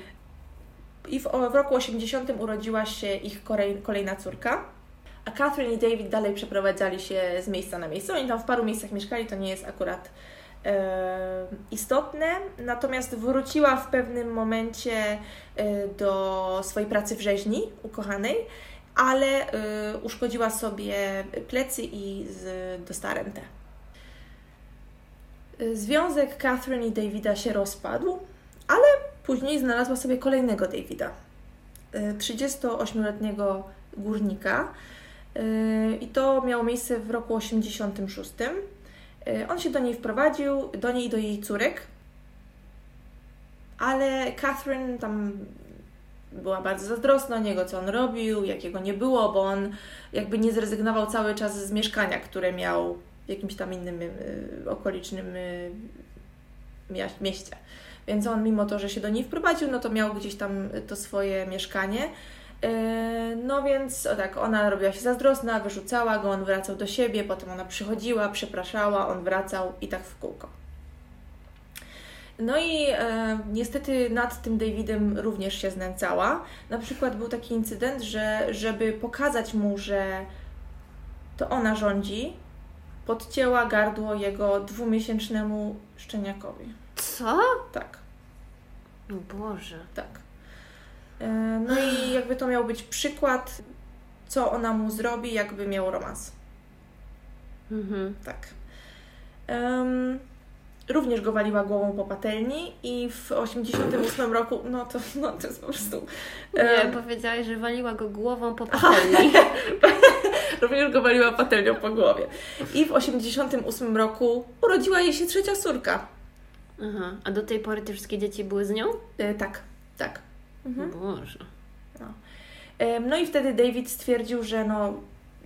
I w, w roku 80 urodziła się ich kolej, kolejna córka. A Catherine i David dalej przeprowadzali się z miejsca na miejsce. Oni tam w paru miejscach mieszkali, to nie jest akurat e, istotne. Natomiast wróciła w pewnym momencie e, do swojej pracy w rzeźni ukochanej, ale e, uszkodziła sobie plecy i z, dostała rentę. E, Związek Catherine i Davida się rozpadł, ale później znalazła sobie kolejnego Davida, e, 38-letniego górnika. E, I to miało miejsce w roku 86. E, On się do niej wprowadził, do niej i do jej córek, ale Catherine tam była bardzo zazdrosna o niego, co on robił, jakiego nie było, bo on jakby nie zrezygnował cały czas z mieszkania, które miał w jakimś tam innym y, okolicznym y, mieście. Więc on mimo to, że się do niej wprowadził, no to miał gdzieś tam to swoje mieszkanie. Yy, No więc o tak, ona robiła się zazdrosna, wyrzucała go, on wracał do siebie, potem ona przychodziła, przepraszała, on wracał i tak w kółko. No i e, niestety nad tym Davidem również się znęcała. Na przykład był taki incydent, że żeby pokazać mu, że to ona rządzi, podcięła gardło jego dwumiesięcznemu szczeniakowi.
Co?
Tak.
O Boże.
Tak. E, No i <gasps> jakby to miał być przykład, co ona mu zrobi, jakby miał romans.
Mhm.
Tak. Em, również go waliła głową po patelni i w 88 roku, no to, no to jest po prostu...
Nie,
em,
powiedziałaś, że waliła go głową po <laughs> patelni. <laughs>
również go waliła patelnią po głowie. I w 88 roku urodziła jej się trzecia córka.
Aha. A do tej pory te wszystkie dzieci były z nią?
E, tak, tak. Mhm.
Boże.
Em, No i wtedy David stwierdził, że no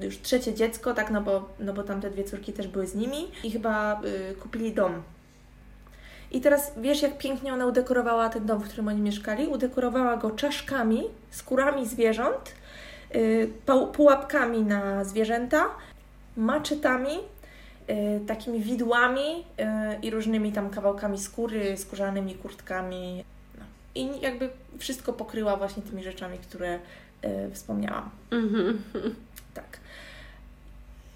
już trzecie dziecko, tak, no bo, no bo tamte dwie córki też były z nimi i chyba y, kupili dom. I teraz wiesz, jak pięknie ona udekorowała ten dom, w którym oni mieszkali? Udekorowała go czaszkami, skórami zwierząt, pułapkami na zwierzęta, maczetami, y, takimi widłami y, i różnymi tam kawałkami skóry, skórzanymi kurtkami. No. I jakby wszystko pokryła właśnie tymi rzeczami, które y, wspomniałam.
Mhm.
Tak.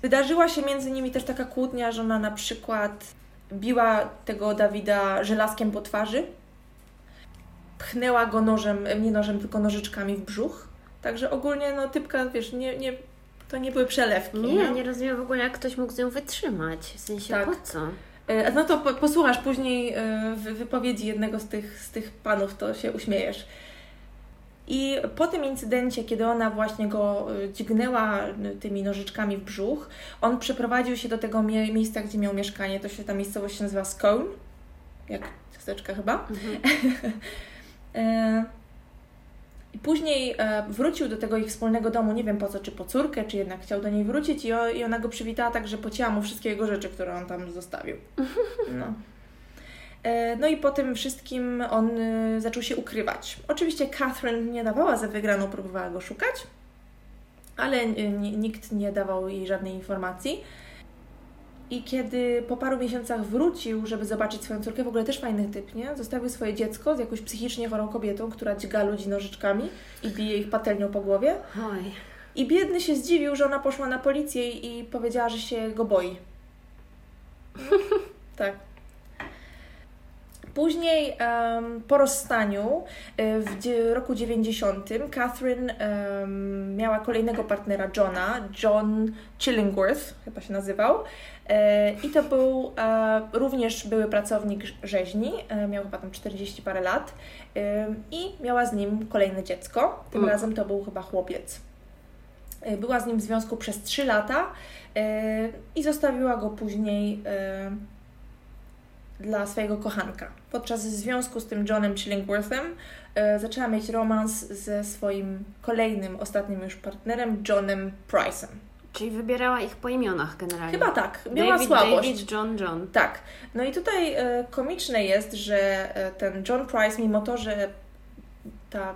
Wydarzyła się między nimi też taka kłótnia, że ona na przykład biła tego Dawida żelazkiem po twarzy, pchnęła go nożem, nie nożem, tylko nożyczkami w brzuch. Także ogólnie, no typka, wiesz, nie, nie, to nie były przelewki.
Nie, nie, nie rozumiem w ogóle, jak ktoś mógł z nią wytrzymać. W sensie,
Tak.
po co?
E, No to po- posłuchasz później e, wy- wypowiedzi jednego z tych, z tych panów, to się uśmiejesz. I po tym incydencie, kiedy ona właśnie go e, dźgnęła tymi nożyczkami w brzuch, on przeprowadził się do tego mie- miejsca, gdzie miał mieszkanie. To się ta miejscowość się nazywa Scone, jak ciasteczka chyba. <laughs> E, I później e, wrócił do tego ich wspólnego domu, nie wiem po co, czy po córkę, czy jednak chciał do niej wrócić i, ona go przywitała tak, że pocięła mu wszystkie jego rzeczy, które on tam zostawił. <laughs> No. E, No i po tym wszystkim on e, zaczął się ukrywać. Oczywiście Catherine nie dawała za wygraną, próbowała go szukać, ale ni- nikt nie dawał jej żadnej informacji. I kiedy po paru miesiącach wrócił, żeby zobaczyć swoją córkę, w ogóle też fajny typ, nie? Zostawił swoje dziecko z jakąś psychicznie chorą kobietą, która dźga ludzi nożyczkami i bije ich patelnią po głowie.
Oj.
I biedny się zdziwił, że ona poszła na policję i powiedziała, że się go boi. <laughs> tak. Później em, po rozstaniu e, w roku 90 Catherine em, miała kolejnego partnera Johna, John Chillingworth chyba się nazywał. E, I to był e, również były pracownik rz- rzeźni, e, miał chyba tam 40 parę lat i miała z nim kolejne dziecko. Tym
Mm.
razem to był chyba chłopiec. Była z nim w związku przez 3 lata i zostawiła go później dla swojego kochanka. Podczas związku z tym Johnem Chillingworthem zaczęła mieć romans ze swoim kolejnym, ostatnim już partnerem, Johnem Price'em.
Czyli wybierała ich po imionach generalnie.
Chyba tak, miała
David,
słabość.
David, John, John.
Tak. No i tutaj e, komiczne jest, że e, ten John Price, mimo to, że ta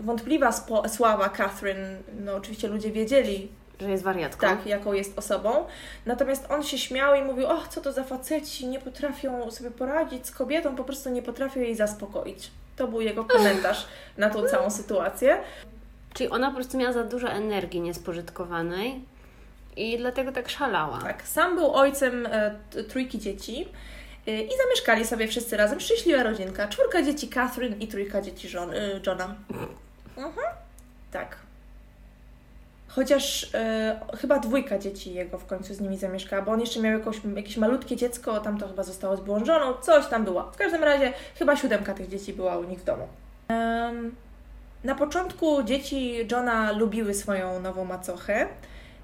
wątpliwa spo- sława Catherine, no oczywiście ludzie wiedzieli,
Że jest wariatką.
tak, jaką jest osobą, natomiast on się śmiał i mówił, o, co to za faceci, nie potrafią sobie poradzić z kobietą, po prostu nie potrafią jej zaspokoić. To był jego komentarz na tą całą sytuację.
Czyli ona po prostu miała za dużo energii niespożytkowanej i dlatego tak szalała.
Tak, sam był ojcem e, trójki dzieci e, i zamieszkali sobie wszyscy razem. Szczęśliwa rodzinka. Czwórka dzieci Catherine i trójka dzieci żon, e, Johna. Mhm. Tak. Chociaż e, chyba dwójka dzieci jego w końcu z nimi zamieszkała, bo on jeszcze miał jakoś, jakieś malutkie dziecko, tam to chyba zostało z żoną, coś tam było. W każdym razie chyba siódemka tych dzieci była u nich w domu. Em, na początku dzieci Johna lubiły swoją nową macochę.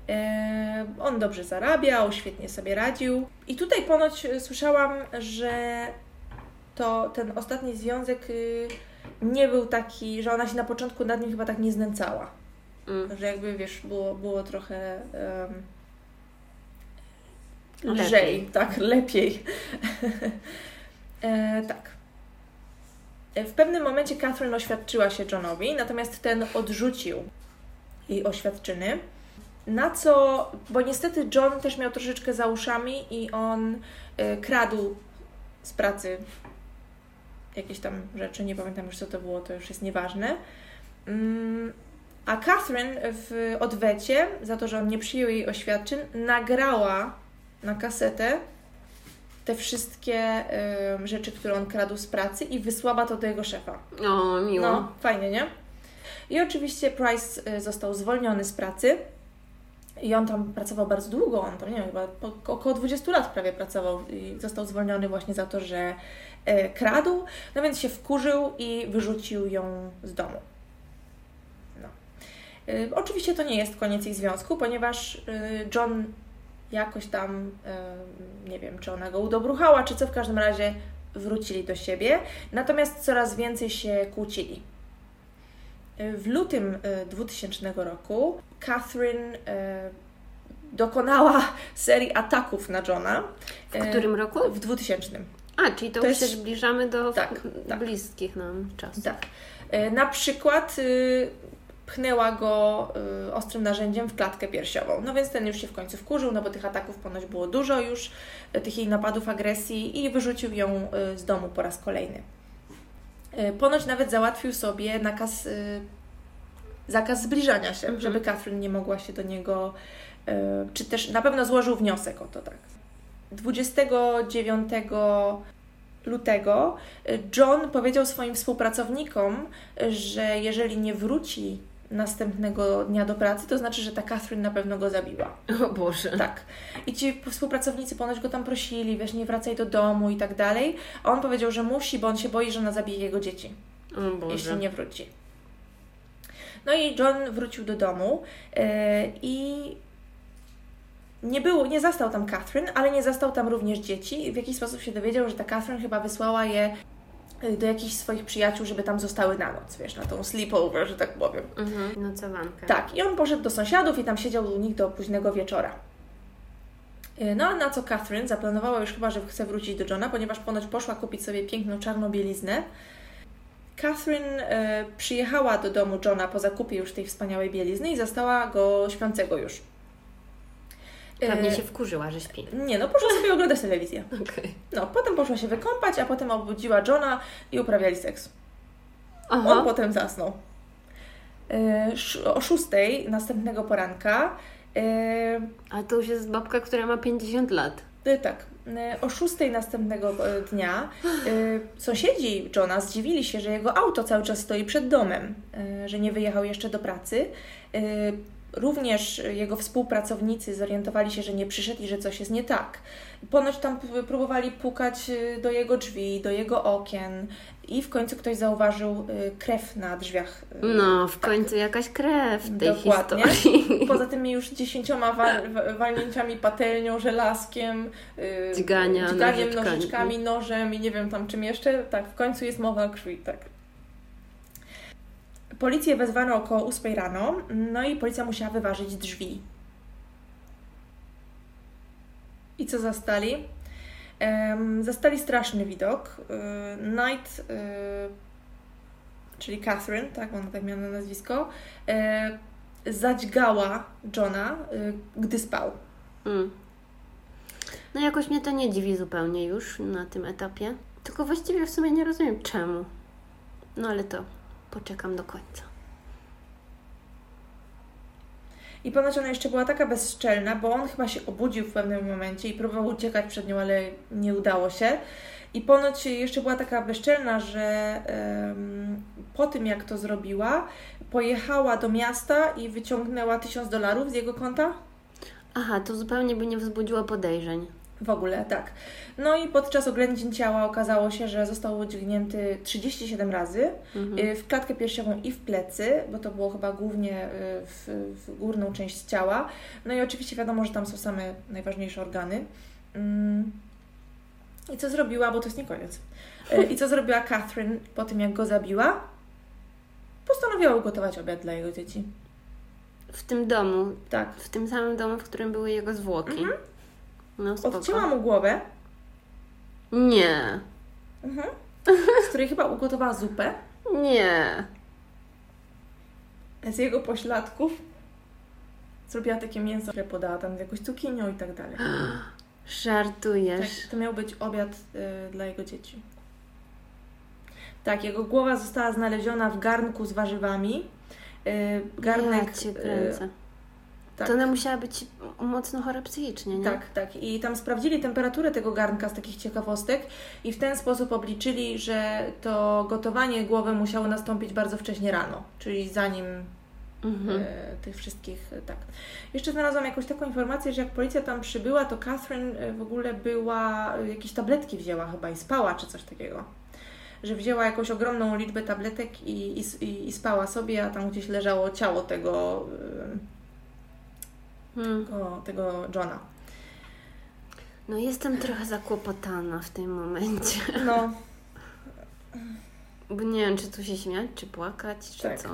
E, On dobrze zarabiał, świetnie sobie radził. I tutaj ponoć e, słyszałam, że to ten ostatni związek y, nie był taki, że ona się na początku nad nim chyba tak nie znęcała.
Mm.
Że jakby wiesz, było, było trochę
Lepiej.
lżej, tak, lepiej. <laughs> e, tak. E, W pewnym momencie Catherine oświadczyła się Johnowi, natomiast ten odrzucił jej oświadczyny. Na co, bo niestety John też miał troszeczkę za uszami i on e, kradł z pracy jakieś tam rzeczy, nie pamiętam już co to było, to już jest nieważne. Mm, A Catherine w odwecie za to, że on nie przyjął jej oświadczyn, nagrała na kasetę te wszystkie em, rzeczy, które on kradł z pracy i wysłała to do jego szefa.
O, miło.
No, fajnie, nie? I oczywiście Price y, został zwolniony z pracy. I on tam pracował bardzo długo, on tam, nie wiem, chyba po, około 20 lat prawie pracował i został zwolniony właśnie za to, że e, kradł. No więc się wkurzył i wyrzucił ją z domu. No. Y, oczywiście to nie jest koniec ich związku, ponieważ y, John jakoś tam, nie wiem, czy ona go udobruchała, czy co, w każdym razie wrócili do siebie, natomiast coraz więcej się kłócili. W lutym y, 2000 roku Catherine y, dokonała <laughs> serii ataków na Johna.
W którym roku?
W 2000.
A, czyli to,
To
już
jest-
się zbliżamy do
Tak, tak.
bliskich nam czasów.
Tak. Na przykład y, pchnęła go y, ostrym narzędziem w klatkę piersiową. No więc ten już się w końcu wkurzył, no bo tych ataków ponoć było dużo już, y, tych jej napadów agresji i wyrzucił ją y, z domu po raz kolejny. Y, Ponoć nawet załatwił sobie nakaz, y, zakaz zbliżania się,
Mhm.
żeby Catherine nie mogła się do niego, y, czy też na pewno złożył wniosek o to, tak. 29 lutego John powiedział swoim współpracownikom, że jeżeli nie wróci następnego dnia do pracy, to znaczy, że ta Catherine na pewno go zabiła.
O Boże.
Tak. I ci współpracownicy ponoć go tam prosili, wiesz, nie wracaj do domu i tak dalej. A on powiedział, że musi, bo on się boi, że ona zabije jego dzieci,
O Boże.
jeśli nie wróci. No i John wrócił do domu yy, i nie, było, nie zastał tam Catherine, ale nie zastał tam również dzieci. W jakiś sposób się dowiedział, że ta Catherine chyba wysłała je do jakichś swoich przyjaciół, żeby tam zostały na noc, wiesz, na tą sleepover, że tak powiem.
Mhm. Nocowankę.
Tak, i on poszedł do sąsiadów i tam siedział u nich do późnego wieczora. Y, No a na co Catherine zaplanowała już chyba, że chce wrócić do Johna, ponieważ ponoć poszła kupić sobie piękną czarną bieliznę. Catherine e, przyjechała do domu Johna po zakupie już tej wspaniałej bielizny i zastała go śpiącego już. E,
Pewnie się wkurzyła, że śpi.
Nie, no poszła sobie oglądać telewizję.
Okej.
No, potem poszła się wykąpać, a potem obudziła Johna i uprawiali seks. On
Aha.
potem zasnął. E, O szóstej następnego poranka e,
A to już jest babka, która ma 50 lat.
E, Tak. E, O 6 następnego e, dnia e, sąsiedzi Johna zdziwili się, że jego auto cały czas stoi przed domem, e, że nie wyjechał jeszcze do pracy. E, Również jego współpracownicy zorientowali się, że nie przyszedł i że coś jest nie tak. Ponoć tam próbowali pukać e, do jego drzwi, do jego okien i w końcu ktoś zauważył e, krew na drzwiach. e,
No, w końcu jakaś krew w tej
Dokładnie.
historii.
Poza tymi już dziesięcioma wal, wa- walnięciami patelnią, żelazkiem,
Dźgania,
dźganiem,
nożyczkami.
nożyczkami, nożem i nie wiem tam czym jeszcze. Tak, w końcu jest mowa o krwi, tak. Policję wezwano około 8 rano, no i policja musiała wyważyć drzwi. I co zastali? Zastali straszny widok. Yy, Knight, yy, czyli Catherine, tak, ona tak miała na nazwisko, yy, zadźgała Johna, gdy spał.
Mm. No jakoś mnie to nie dziwi zupełnie już na tym etapie. Tylko właściwie w sumie nie rozumiem czemu. No ale to poczekam do końca.
I ponoć ona jeszcze była taka bezczelna, bo on chyba się obudził w pewnym momencie i próbował uciekać przed nią, ale nie udało się. I ponoć jeszcze była taka bezczelna, że em, po tym jak to zrobiła, pojechała do miasta i wyciągnęła tysiąc dolarów z jego konta.
Aha, to zupełnie by nie wzbudziło podejrzeń.
W ogóle, tak. No i podczas oględzin ciała okazało się, że został udźgnięty 37 razy
Mhm.
y, w klatkę piersiową i w plecy, bo to było chyba głównie y, w, w górną część ciała. No i oczywiście wiadomo, że tam są same najważniejsze organy. Mm. I co zrobiła, bo to jest nie koniec. Y, I co zrobiła Catherine po tym, jak go zabiła? Postanowiła ugotować obiad dla jego dzieci.
W tym domu,
Tak.
w tym samym domu, w którym były jego zwłoki. No spoko.
Odcięła mu głowę,
Nie.
mhm. <laughs> z której chyba ugotowała zupę.
Nie.
z jego pośladków zrobiła takie mięso, które podała tam z jakąś cukinią i tak dalej. <gasps>
Żartujesz.
Tak, to miał być obiad y, dla jego dzieci. Tak, jego głowa została znaleziona w garnku z warzywami. Y, garnek.
Ja.
Tak.
To ona musiała być mocno chora psychicznie, nie?
Tak, tak. I tam sprawdzili temperaturę tego garnka z takich ciekawostek i w ten sposób obliczyli, że to gotowanie głowy musiało nastąpić bardzo wcześnie rano, czyli zanim
Mhm.
e, tych wszystkich, e, tak. Jeszcze znalazłam jakąś taką informację, że jak policja tam przybyła, to Catherine e, w ogóle była, jakieś tabletki wzięła chyba i spała, czy coś takiego. Że wzięła jakąś ogromną liczbę tabletek i, i, i- spała sobie, a tam gdzieś leżało ciało tego,
Hmm.
tego, tego Johna.
No jestem trochę zakłopotana w tym momencie. <laughs>
No,
Bo nie wiem, czy tu się śmiać, czy płakać, czy
Tak.
co.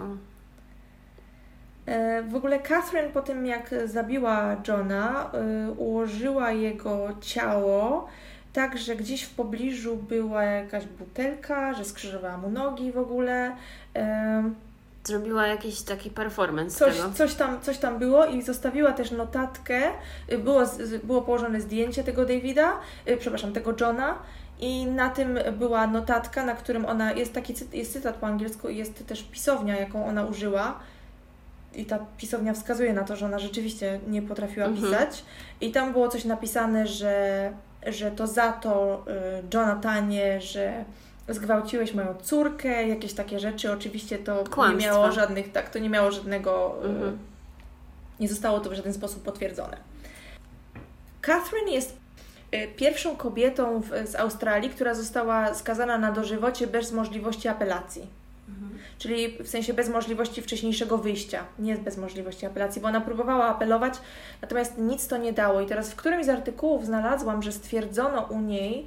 E, W ogóle Catherine po tym jak zabiła Johna, e, ułożyła jego ciało tak, że gdzieś w pobliżu była jakaś butelka, że skrzyżowała mu nogi w ogóle.
Zrobiła jakiś taki performance
Coś,
tego.
coś, tam, coś tam było i zostawiła też notatkę. E, Było, było położone zdjęcie tego Davida, e, przepraszam, tego Johna. I na tym była notatka, na którym ona, jest taki jest cytat po angielsku i jest też pisownia, jaką ona użyła. i ta pisownia wskazuje na to, że ona rzeczywiście nie potrafiła
Mhm.
pisać. I tam było coś napisane, że, że to za to y, Jonathanie, że zgwałciłeś moją córkę, jakieś takie rzeczy. Oczywiście to nie
Kłamstwa.
miało żadnych, tak, to nie miało żadnego, y,
Mhm.
nie zostało to w żaden sposób potwierdzone. Catherine jest y, pierwszą kobietą w, z Australii, która została skazana na dożywocie bez możliwości apelacji. Czyli w sensie bez możliwości wcześniejszego wyjścia, nie bez możliwości apelacji, bo ona próbowała apelować, natomiast nic to nie dało. I teraz w którymś z artykułów znalazłam, że stwierdzono u niej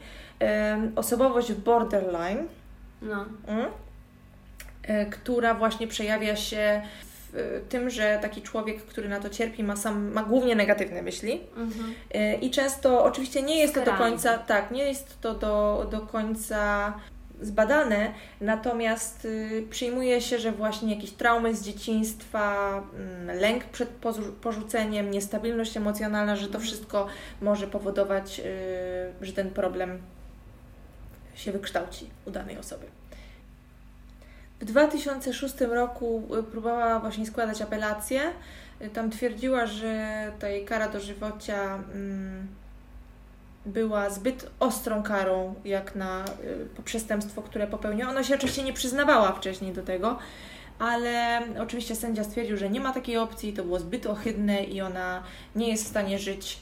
osobowość borderline,
No.
mm, e, która właśnie przejawia się w e, tym, że taki człowiek, który na to cierpi, ma, sam, ma głównie negatywne myśli.
Mhm.
E, I często oczywiście nie jest to do końca, tak, nie jest to do, do końca zbadane, natomiast y, przyjmuje się, że właśnie jakieś traumy z dzieciństwa, mm, lęk przed porzuceniem, niestabilność emocjonalna, że to wszystko może powodować, y, że ten problem się wykształci u danej osoby. W 2006 roku y, próbowała właśnie składać apelację. Y, Tam twierdziła, że ta jej kara dożywocia mm, była zbyt ostrą karą, jak na y, przestępstwo, które popełniła. Ona się oczywiście nie przyznawała wcześniej do tego, ale oczywiście sędzia stwierdził, że nie ma takiej opcji, to było zbyt ohydne i ona nie jest w stanie żyć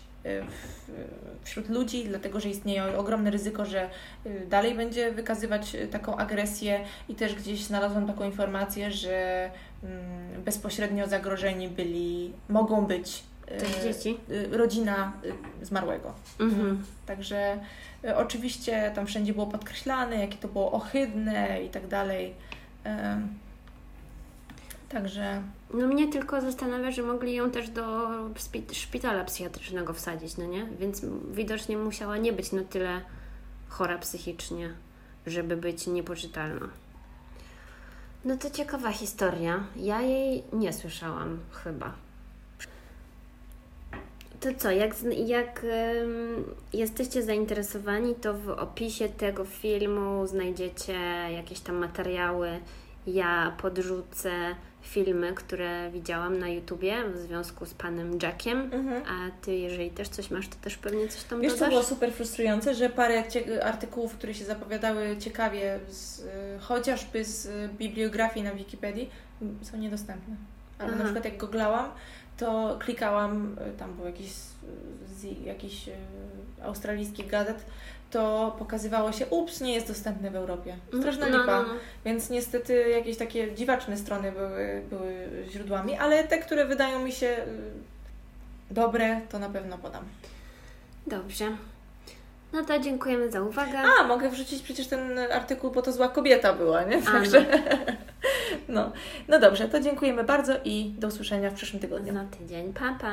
wśród ludzi, dlatego że istnieje ogromne ryzyko, że y, dalej będzie wykazywać y, taką agresję i też gdzieś znalazłam taką informację, że mm, bezpośrednio zagrożeni byli, mogą być y,
Tych dzieci?
y, rodzina y, zmarłego.
Mhm.
Także y, oczywiście tam wszędzie było podkreślane, jakie to było ohydne i tak dalej. Także
No mnie tylko zastanawia, że mogli ją też do szpitala psychiatrycznego wsadzić, no nie? Więc widocznie musiała nie być na tyle chora psychicznie, żeby być niepoczytalna. No to ciekawa historia. Ja jej nie słyszałam chyba. To co, jak, jak jesteście zainteresowani, to w opisie tego filmu znajdziecie jakieś tam materiały. Ja podrzucę filmy, które widziałam na YouTubie w związku z panem Jackiem. A ty, jeżeli też coś masz, to też pewnie coś tam
Wiesz, co
dodasz?
było super frustrujące, że parę artykułów, które się zapowiadały ciekawie, z, y, chociażby z y, bibliografii na Wikipedii, m, są niedostępne. Albo na
Aha.
przykład jak googlałam, to klikałam, y, tam był jakiś jakiś australijskich gazet, to pokazywało się, ups, nie jest dostępny w Europie. Straszna
no,
lipa.
no, no.
Więc niestety jakieś takie dziwaczne strony były, były źródłami, ale te, które wydają mi się y, dobre, to na pewno podam.
Dobrze. No to dziękujemy za uwagę.
A, mogę wrzucić przecież ten artykuł, bo to zła kobieta była, nie? Także. <laughs> No. no dobrze, to dziękujemy bardzo i do usłyszenia w przyszłym tygodniu.
Za tydzień. Pa, pa.